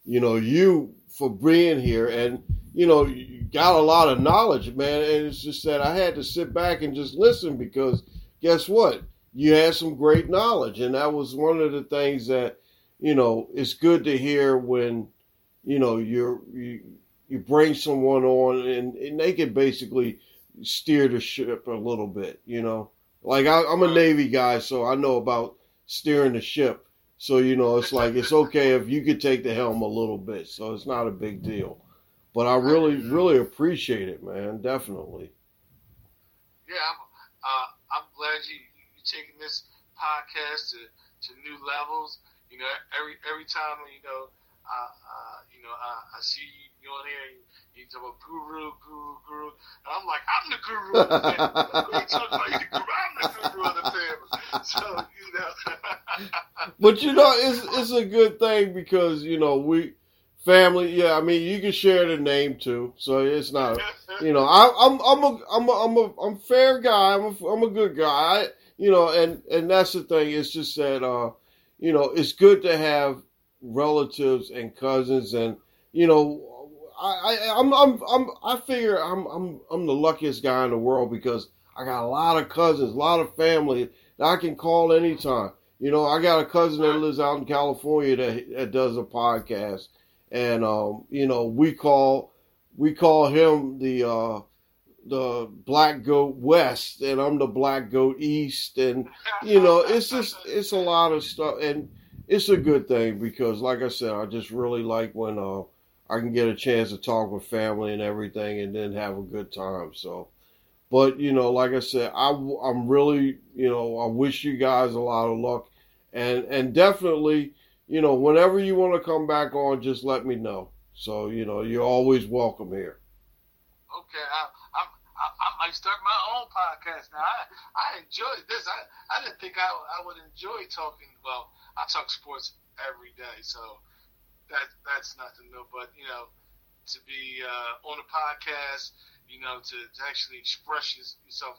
you know, you for being here, and you know, you got a lot of knowledge, man. And it's just that I had to sit back and just listen because guess what? You had some great knowledge, and that was one of the things that, you know, it's good to hear when, you know, you're you you bring someone on and, and they can basically steer the ship a little bit, you know. Like I, I'm a Navy guy, so I know about steering the ship. So you know, it's like it's okay if you could take the helm a little bit. So it's not a big deal. But I really, really appreciate it, man. Definitely. Yeah, I'm, uh, I'm glad you you taking this podcast to, to new levels. You know, every every time you know, uh, uh, you know, I, I see you on here. You, you talk about guru, guru, guru, and I'm like, I'm the guru. Of the family. What you talking about? You the guru? I'm the guru of the family. So you know. But you know, it's it's a good thing because you know we family. Yeah, I mean you can share the name too, so it's not. You know, I, I'm I'm a I'm a I'm a I'm a fair guy. I'm a I'm a good guy. I, you know, and and that's the thing. It's just that uh, you know, it's good to have relatives and cousins, and you know, I, I I'm I'm I'm I figure I'm I'm I'm the luckiest guy in the world because I got a lot of cousins, a lot of family that I can call anytime. You know, I got a cousin that lives out in California that, that does a podcast, and um, you know, we call we call him the uh, the Black Goat West, and I'm the Black Goat East, and you know, it's just it's a lot of stuff, and it's a good thing because, like I said, I just really like when uh, I can get a chance to talk with family and everything, and then have a good time. So. But you know, like I said, I, I'm really, you know, I wish you guys a lot of luck, and and definitely, you know, whenever you want to come back on, just let me know. So you know, you're always welcome here. Okay, I, I, I, I might start my own podcast now. I, I enjoyed this. I, I didn't think I, I would enjoy talking. Well, I talk sports every day, so that that's nothing new. But you know, to be uh, on a podcast, you know, to, to actually express yourself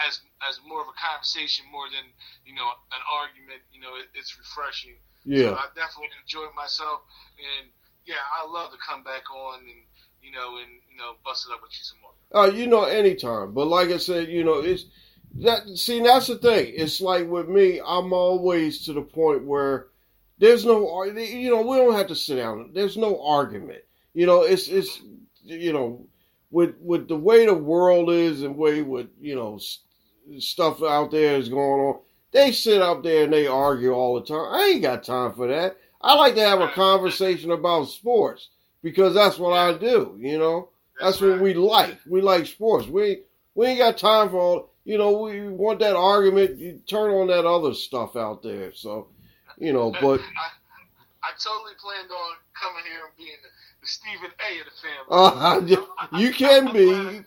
as as more of a conversation more than you know an argument. You know, it, it's refreshing. Yeah. So I definitely enjoyed myself, and yeah, I love to come back on and you know and you know bust it up with you some. Uh, you know, anytime. But like I said, you know, it's that. See, that's the thing. It's like with me, I'm always to the point where there's no, you know, we don't have to sit down. There's no argument. You know, it's it's you know, with with the way the world is and way with you know stuff out there is going on. They sit up there and they argue all the time. I ain't got time for that. I like to have a conversation about sports because that's what I do. You know, that's what we like. We like sports. We we ain't got time for all. You know, we want that argument. You turn on that other stuff out there. So, you know, but I totally planned on coming here and being the, Stephen A of the family. uh, you can be.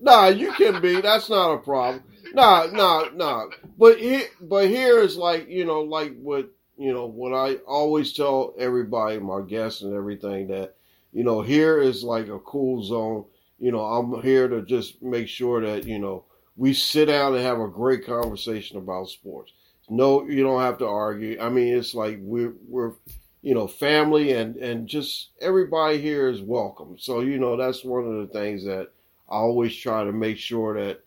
Nah, you can be. That's not a problem. Nah, nah, nah. But here, but here is like you know, like what you know, what I always tell everybody, my guests and everything, that you know, here is like a cool zone. You know, I'm here to just make sure that you know we sit down and have a great conversation about sports. No, you don't have to argue. I mean, it's like we're we're you know family and and just everybody here is welcome. So you know that's one of the things that I always try to make sure that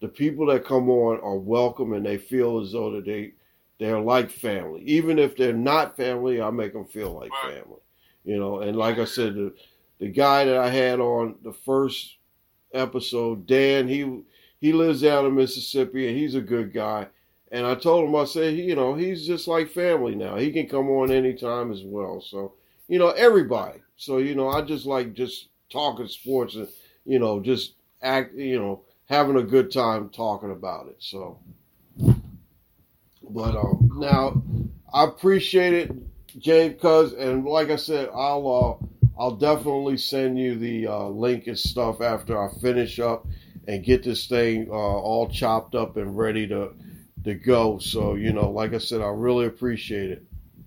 the people that come on are welcome and they feel as though that they they're like family. Even if they're not family, I make them feel like family. You know, and like I said, the the guy that I had on the first episode, Dan, he he lives down in Mississippi and he's a good guy. And I told him, I said, you know, he's just like family now. He can come on anytime as well. So, you know, everybody. So, you know, I just like just talking sports and, you know, just act, you know, having a good time talking about it. So, but um, now I appreciate it, James, cuz, and like I said, I'll uh, I'll definitely send you the uh, link and stuff after I finish up and get this thing uh, all chopped up and ready to to go. So you know, like I said, I really appreciate it.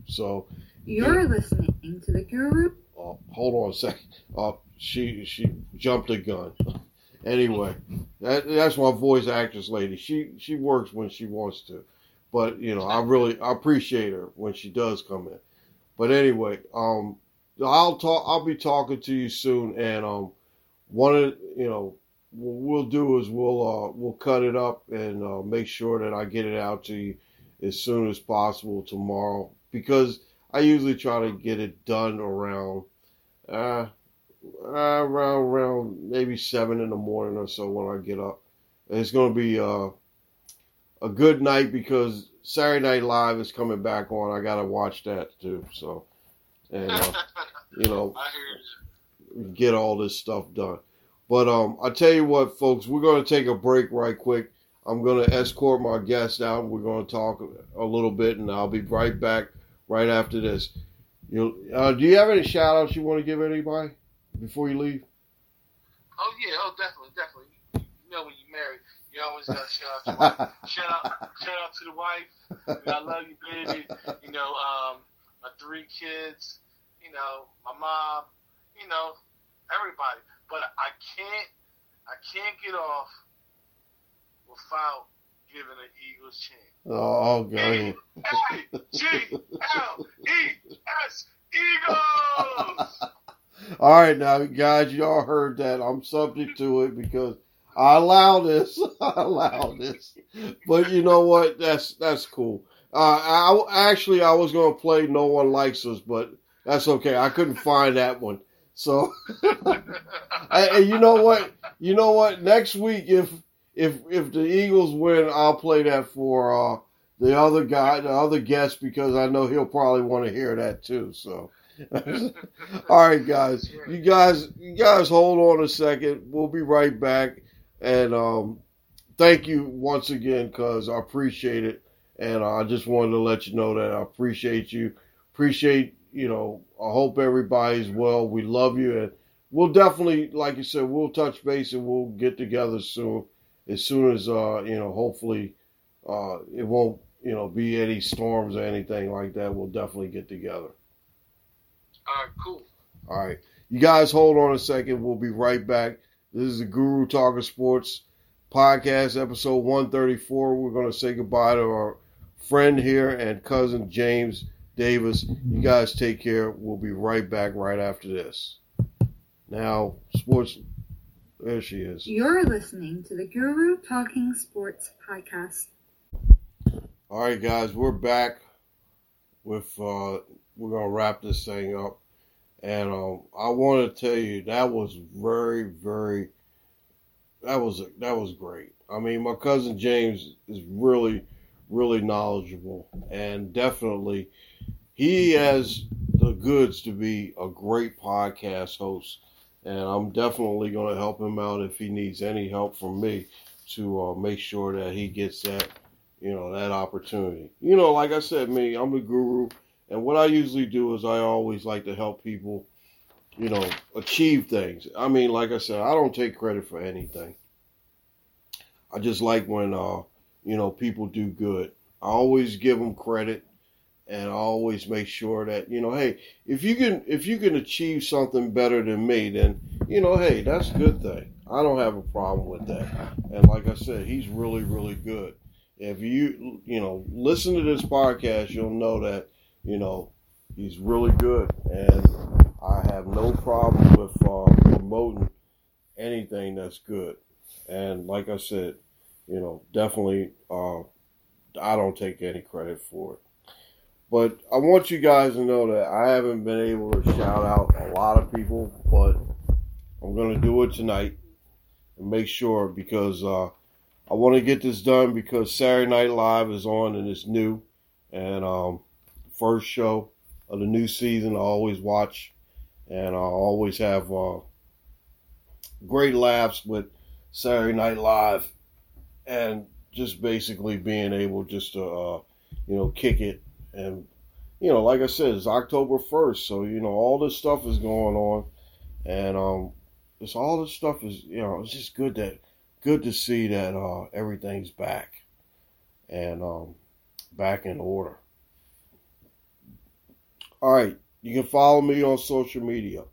So You're yeah. listening to the Guru. Oh, hold on a second. Oh, she she jumped a gun. anyway, that, that's my voice actress lady. She she works when she wants to, but you know I really I appreciate her when she does come in. But anyway, um, I'll talk. I'll be talking to you soon, and um, one of you know what we'll do is we'll uh, we'll cut it up and uh, make sure that I get it out to you as soon as possible tomorrow because I usually try to get it done around uh, around around maybe seven in the morning or so when I get up. And it's to be uh, a good night because Saturday Night Live is coming back on. I got to watch that too. So and uh, you know get all this stuff done. But um, I tell you what, folks, we're going to take a break right quick. I'm going to escort my guest out. We're going to talk a little bit, and I'll be right back right after this. You, uh, do you have any shout outs you want to give anybody before you leave? Oh yeah, oh definitely, definitely. You know when you're married, you always got to shout out to wife. shout out, shout out to the wife. I love you, baby. You know, um, my three kids. You know, my mom. You know, everybody but I can't I can't get off without giving an Eagles chant. Oh, okay. A G L E S Eagles. All right, now guys, y'all heard that. I'm subject to it because I allow this. I allow this. But you know what? That's that's cool. Uh, I actually I was gonna play "No One Likes Us," but that's okay. I couldn't find that one. So, and you know what? You know what? Next week, if if if the Eagles win, I'll play that for uh, the other guy, the other guest, because I know he'll probably want to hear that too. So, all right, guys, you guys, you guys, hold on a second. We'll be right back, and um, thank you once again, cause I appreciate it, and I just wanted to let you know that I appreciate you, appreciate you know, I hope everybody's well. We love you, and we'll definitely, like you said, we'll touch base and we'll get together soon. As soon as uh, you know, hopefully, uh, it won't you know be any storms or anything like that. We'll definitely get together. All right, cool. All right, you guys, hold on a second. We'll be right back. This is the Guru Talking Sports podcast, episode 134. We're going to say goodbye to our friend here and cousin James Davis. You guys take care. We'll be right back right after this. Now, sports. There she is. You're listening to the Guru Talking Sports podcast. All right, guys, we're back with. Uh, we're gonna wrap this thing up, and um, I want to tell you that was very, very. That was that was great. I mean, my cousin James is really, really knowledgeable, and definitely he has the goods to be a great podcast host, and I'm definitely going to help him out if he needs any help from me to uh, make sure that he gets that, you know, that opportunity. You know, like I said, me, I'm the guru, and what I usually do is I always like to help people, you know, achieve things. I mean, like I said, I don't take credit for anything. I just like when, uh, you know, people do good. I always give them credit and I always make sure that you know, hey, if you can if you can achieve something better than me, then you know, hey, that's a good thing. I don't have a problem with that. And like I said, he's really really good. If you you know listen to this podcast, you'll know that you know he's really good, and I have no problem with uh, promoting anything that's good. And like I said, you know, definitely, uh, I don't take any credit for it. But I want you guys to know that I haven't been able to shout out a lot of people, but I'm going to do it tonight and make sure because uh, I want to get this done because Saturday Night Live is on and it's new. And um, first show of the new season, I always watch and I always have uh, great laughs with Saturday Night Live, and just basically being able just to, uh, you know, kick it. And, you know, like I said, it's October 1st. So, you know, all this stuff is going on. And, um, it's all this stuff is, you know, it's just good that, good to see that, uh, everything's back and, um, back in order. All right. You can follow me on social media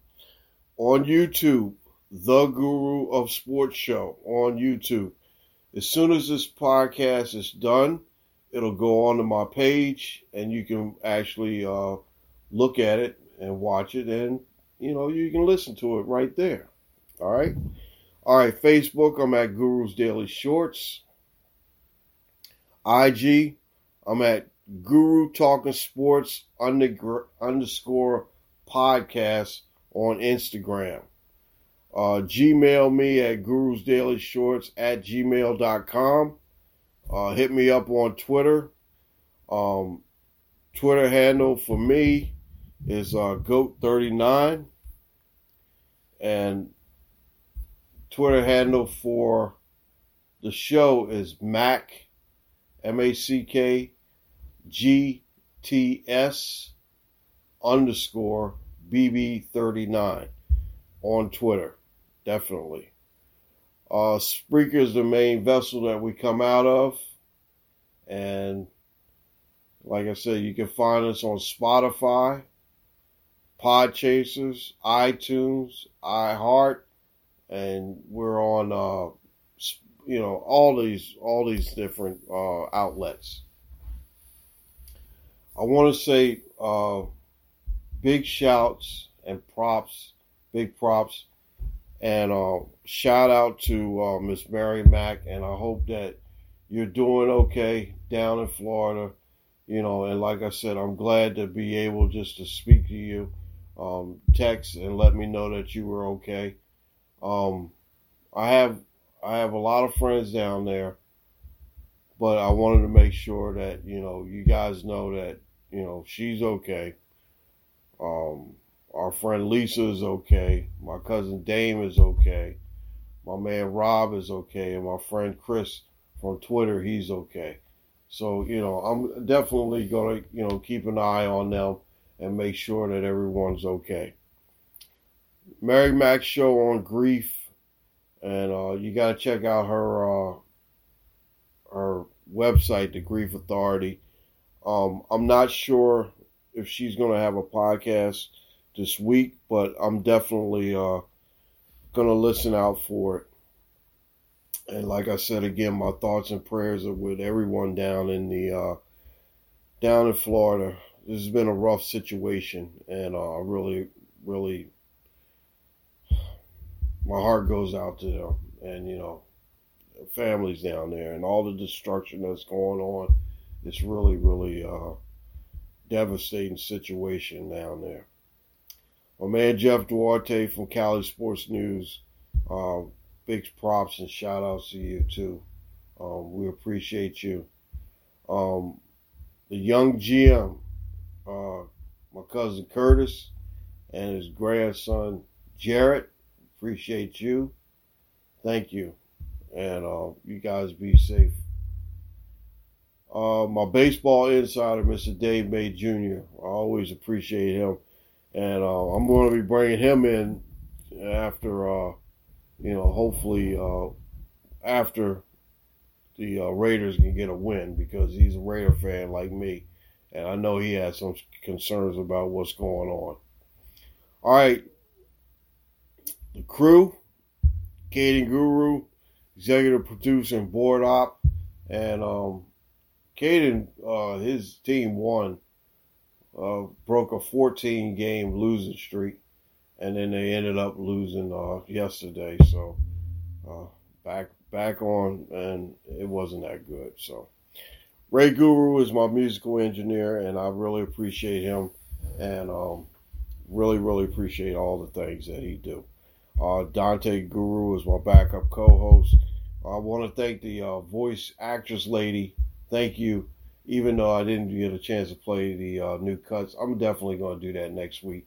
on YouTube, The Guru of Sports Show on YouTube. As soon as this podcast is done, it'll go onto my page and you can actually uh, look at it and watch it and you know you can listen to it right there. All right. All right, Facebook, I'm at Guru's Daily Shorts. IG, I'm at Guru Talking Sports underscore podcast on Instagram. Uh, Gmail me at Guru's Daily Shorts at gmail.com. Uh, hit me up on Twitter. Um, Twitter handle for me is uh, Goat39. And Twitter handle for the show is Mac, M A C K G T S underscore BB39 on Twitter. Definitely. Uh, Spreaker is the main vessel that we come out of. And like I said, you can find us on Spotify, Podchasers, iTunes, iHeart, and we're on, uh, you know, all these all these different uh, outlets. I want to say uh, big shouts and props, big props and uh, shout out to uh, Miss Mary Mack, and I hope that you're doing okay down in Florida. You know, and like I said, I'm glad to be able just to speak to you, um, text and let me know that you were okay. Um, I have I have a lot of friends down there, but I wanted to make sure that you know you guys know that you know she's okay. Um, our friend Lisa is okay. My cousin Dame is okay. My man Rob is okay. And my friend Chris from Twitter, he's okay. So, you know, I'm definitely to, you know, keep an eye on them and make sure that everyone's okay. Mary Mac show on grief. And uh, you got to check out her uh, her website, the Grief Authority. Um, I'm not sure if she's going to have a podcast this week, but I'm definitely uh, gonna listen out for it. And like I said again, my thoughts and prayers are with everyone down in the uh, down in Florida. This has been a rough situation, and uh, really, really, my heart goes out to them, and you know, families down there, and all the destruction that's going on. It's really, really uh, devastating situation down there. My man Jeff Duarte from Cali Sports News. Uh, big props and shout outs to you too. Um, we appreciate you. Um, the young GM, uh, my cousin Curtis, and his grandson Jarrett. Appreciate you. Thank you. And uh, you guys be safe. Uh, my baseball insider, Mr. Dave May Jr. I always appreciate him and uh, I'm going to be bringing him in after, uh, you know, hopefully uh, after the uh, Raiders can get a win because he's a Raider fan like me, and I know he has some concerns about what's going on. All right, the crew, Caden Guru, executive producer and board op, and um, Caden, uh, his team won uh, broke a 14 game losing streak, and then they ended up losing uh, yesterday. So uh, back back on, and it wasn't that good. So Ray Guru is my musical engineer, and I really appreciate him, and um, really really appreciate all the things that he do. Uh, Dante Guru is my backup co-host. I want to thank the uh, voice actress lady. Thank you even though I didn't get a chance to play the uh, new cuts, I'm definitely going to do that next week.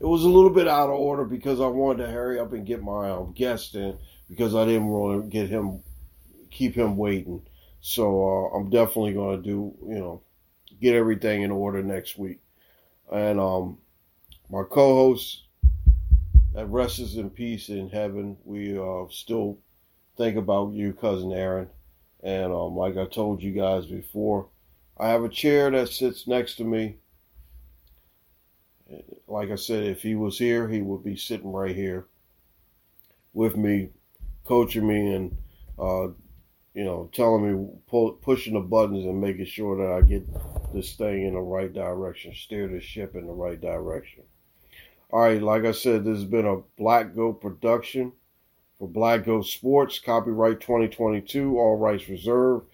it was a little bit out of order because I wanted to hurry up and get my um, guest in because I didn't want to get him, keep him waiting. So uh, I'm definitely going to do, you know, get everything in order next week. And um, my co-host that rests in peace in heaven, we uh, still think about you, cousin Aaron. And um, like I told you guys before, I have a chair that sits next to me. Like I said, if he was here, he would be sitting right here with me, coaching me and, uh, you know, telling me, pull, pushing the buttons and making sure that I get this thing in the right direction, steer the ship in the right direction. All right, like I said, this has been a Black Goat production for Black Goat Sports, copyright 2022, all rights reserved.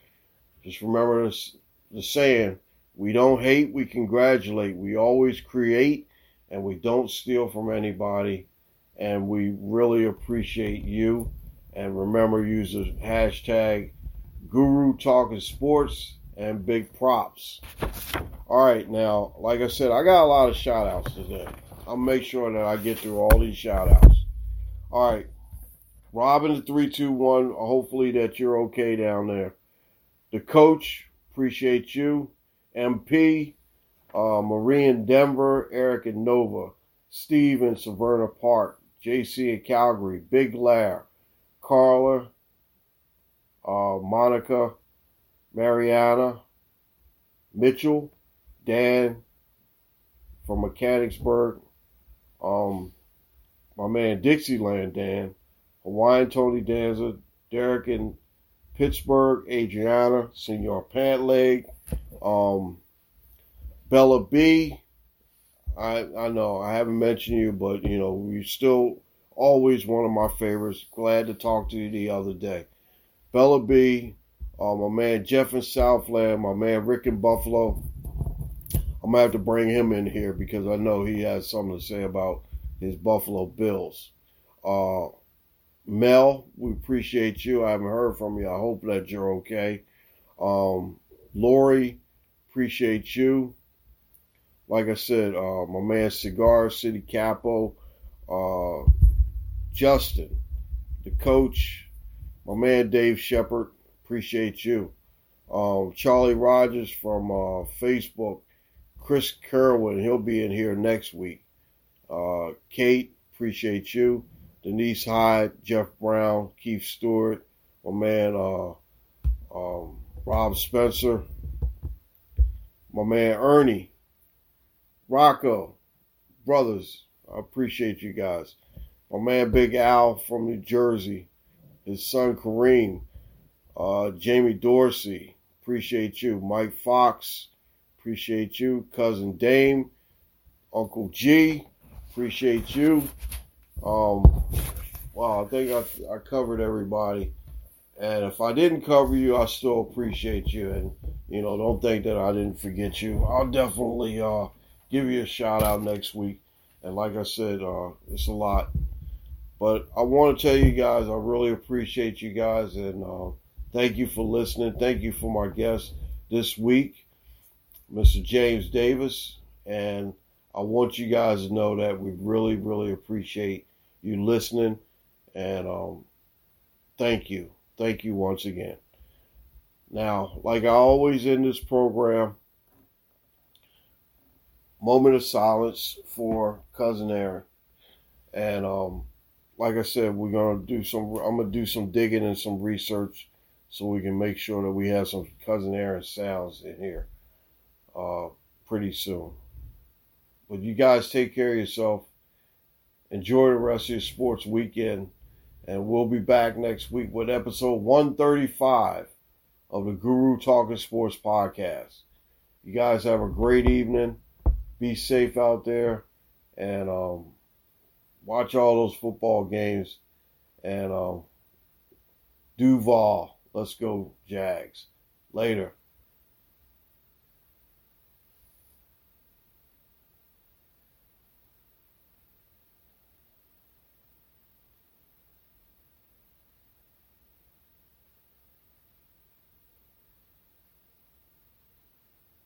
Just remember this, the saying, we don't hate, we congratulate. We always create and we don't steal from anybody. And we really appreciate you. And remember, use the hashtag Guru Talking Sports and big props. All right, now, like I said, I got a lot of shout outs today. I'll make sure that I get through all these shout outs. All right, Robin, the 321, hopefully that you're okay down there. The coach, appreciate you. MP, uh, Marie in Denver, Eric in Nova, Steve in Severna Park, JC in Calgary, Big Lair, Carla, uh, Monica, Mariana, Mitchell, Dan from Mechanicsburg, um, my man Dixieland Dan, Hawaiian Tony Danza, Derek in Pittsburgh, Adriana, Senor Pantleg, um, Bella B. I I know I haven't mentioned you, but you know you're still always one of my favorites. Glad to talk to you the other day. Bella B, uh, my man Jeff in Southland, my man Rick in Buffalo. I'm gonna have to bring him in here because I know he has something to say about his Buffalo Bills. Uh, Mel, we appreciate you. I haven't heard from you. I hope that you're okay. Um, Lori, appreciate you. Like I said, uh, my man Cigar City Capo, uh, Justin, the coach, my man Dave Shepard, appreciate you. Um, Charlie Rogers from uh, Facebook, Chris Kerwin, he'll be in here next week. Uh, Kate, appreciate you. Denise Hyde, Jeff Brown, Keith Stewart, my man uh, um, Rob Spencer, my man Ernie, Rocco, brothers, I appreciate you guys. My man Big Al from New Jersey, his son Kareem, uh, Jamie Dorsey, appreciate you. Mike Fox, appreciate you. Cousin Dame, Uncle G, appreciate you. Um, wow, I think I, I covered everybody. And if I didn't cover you, I still appreciate you. And, you know, don't think that I didn't forget you. I'll definitely uh, give you a shout out next week. And like I said, uh, it's a lot. But I want to tell you guys, I really appreciate you guys. And uh, thank you for listening. Thank you for my guest this week, Mr. James Davis. And I want you guys to know that we really, really appreciate you listening. And um, thank you. Thank you once again. Now, like I always in this program, moment of silence for cousin Aaron. And um, like I said, we're gonna do some. I'm gonna do some digging and some research so we can make sure that we have some cousin Aaron sounds in here uh, pretty soon. But you guys take care of yourself. Enjoy the rest of your sports weekend. And we'll be back next week with episode 135 of the Guru Talking Sports Podcast. You guys have a great evening. Be safe out there. And um, watch all those football games. And um, Duval, let's go, Jags. Later.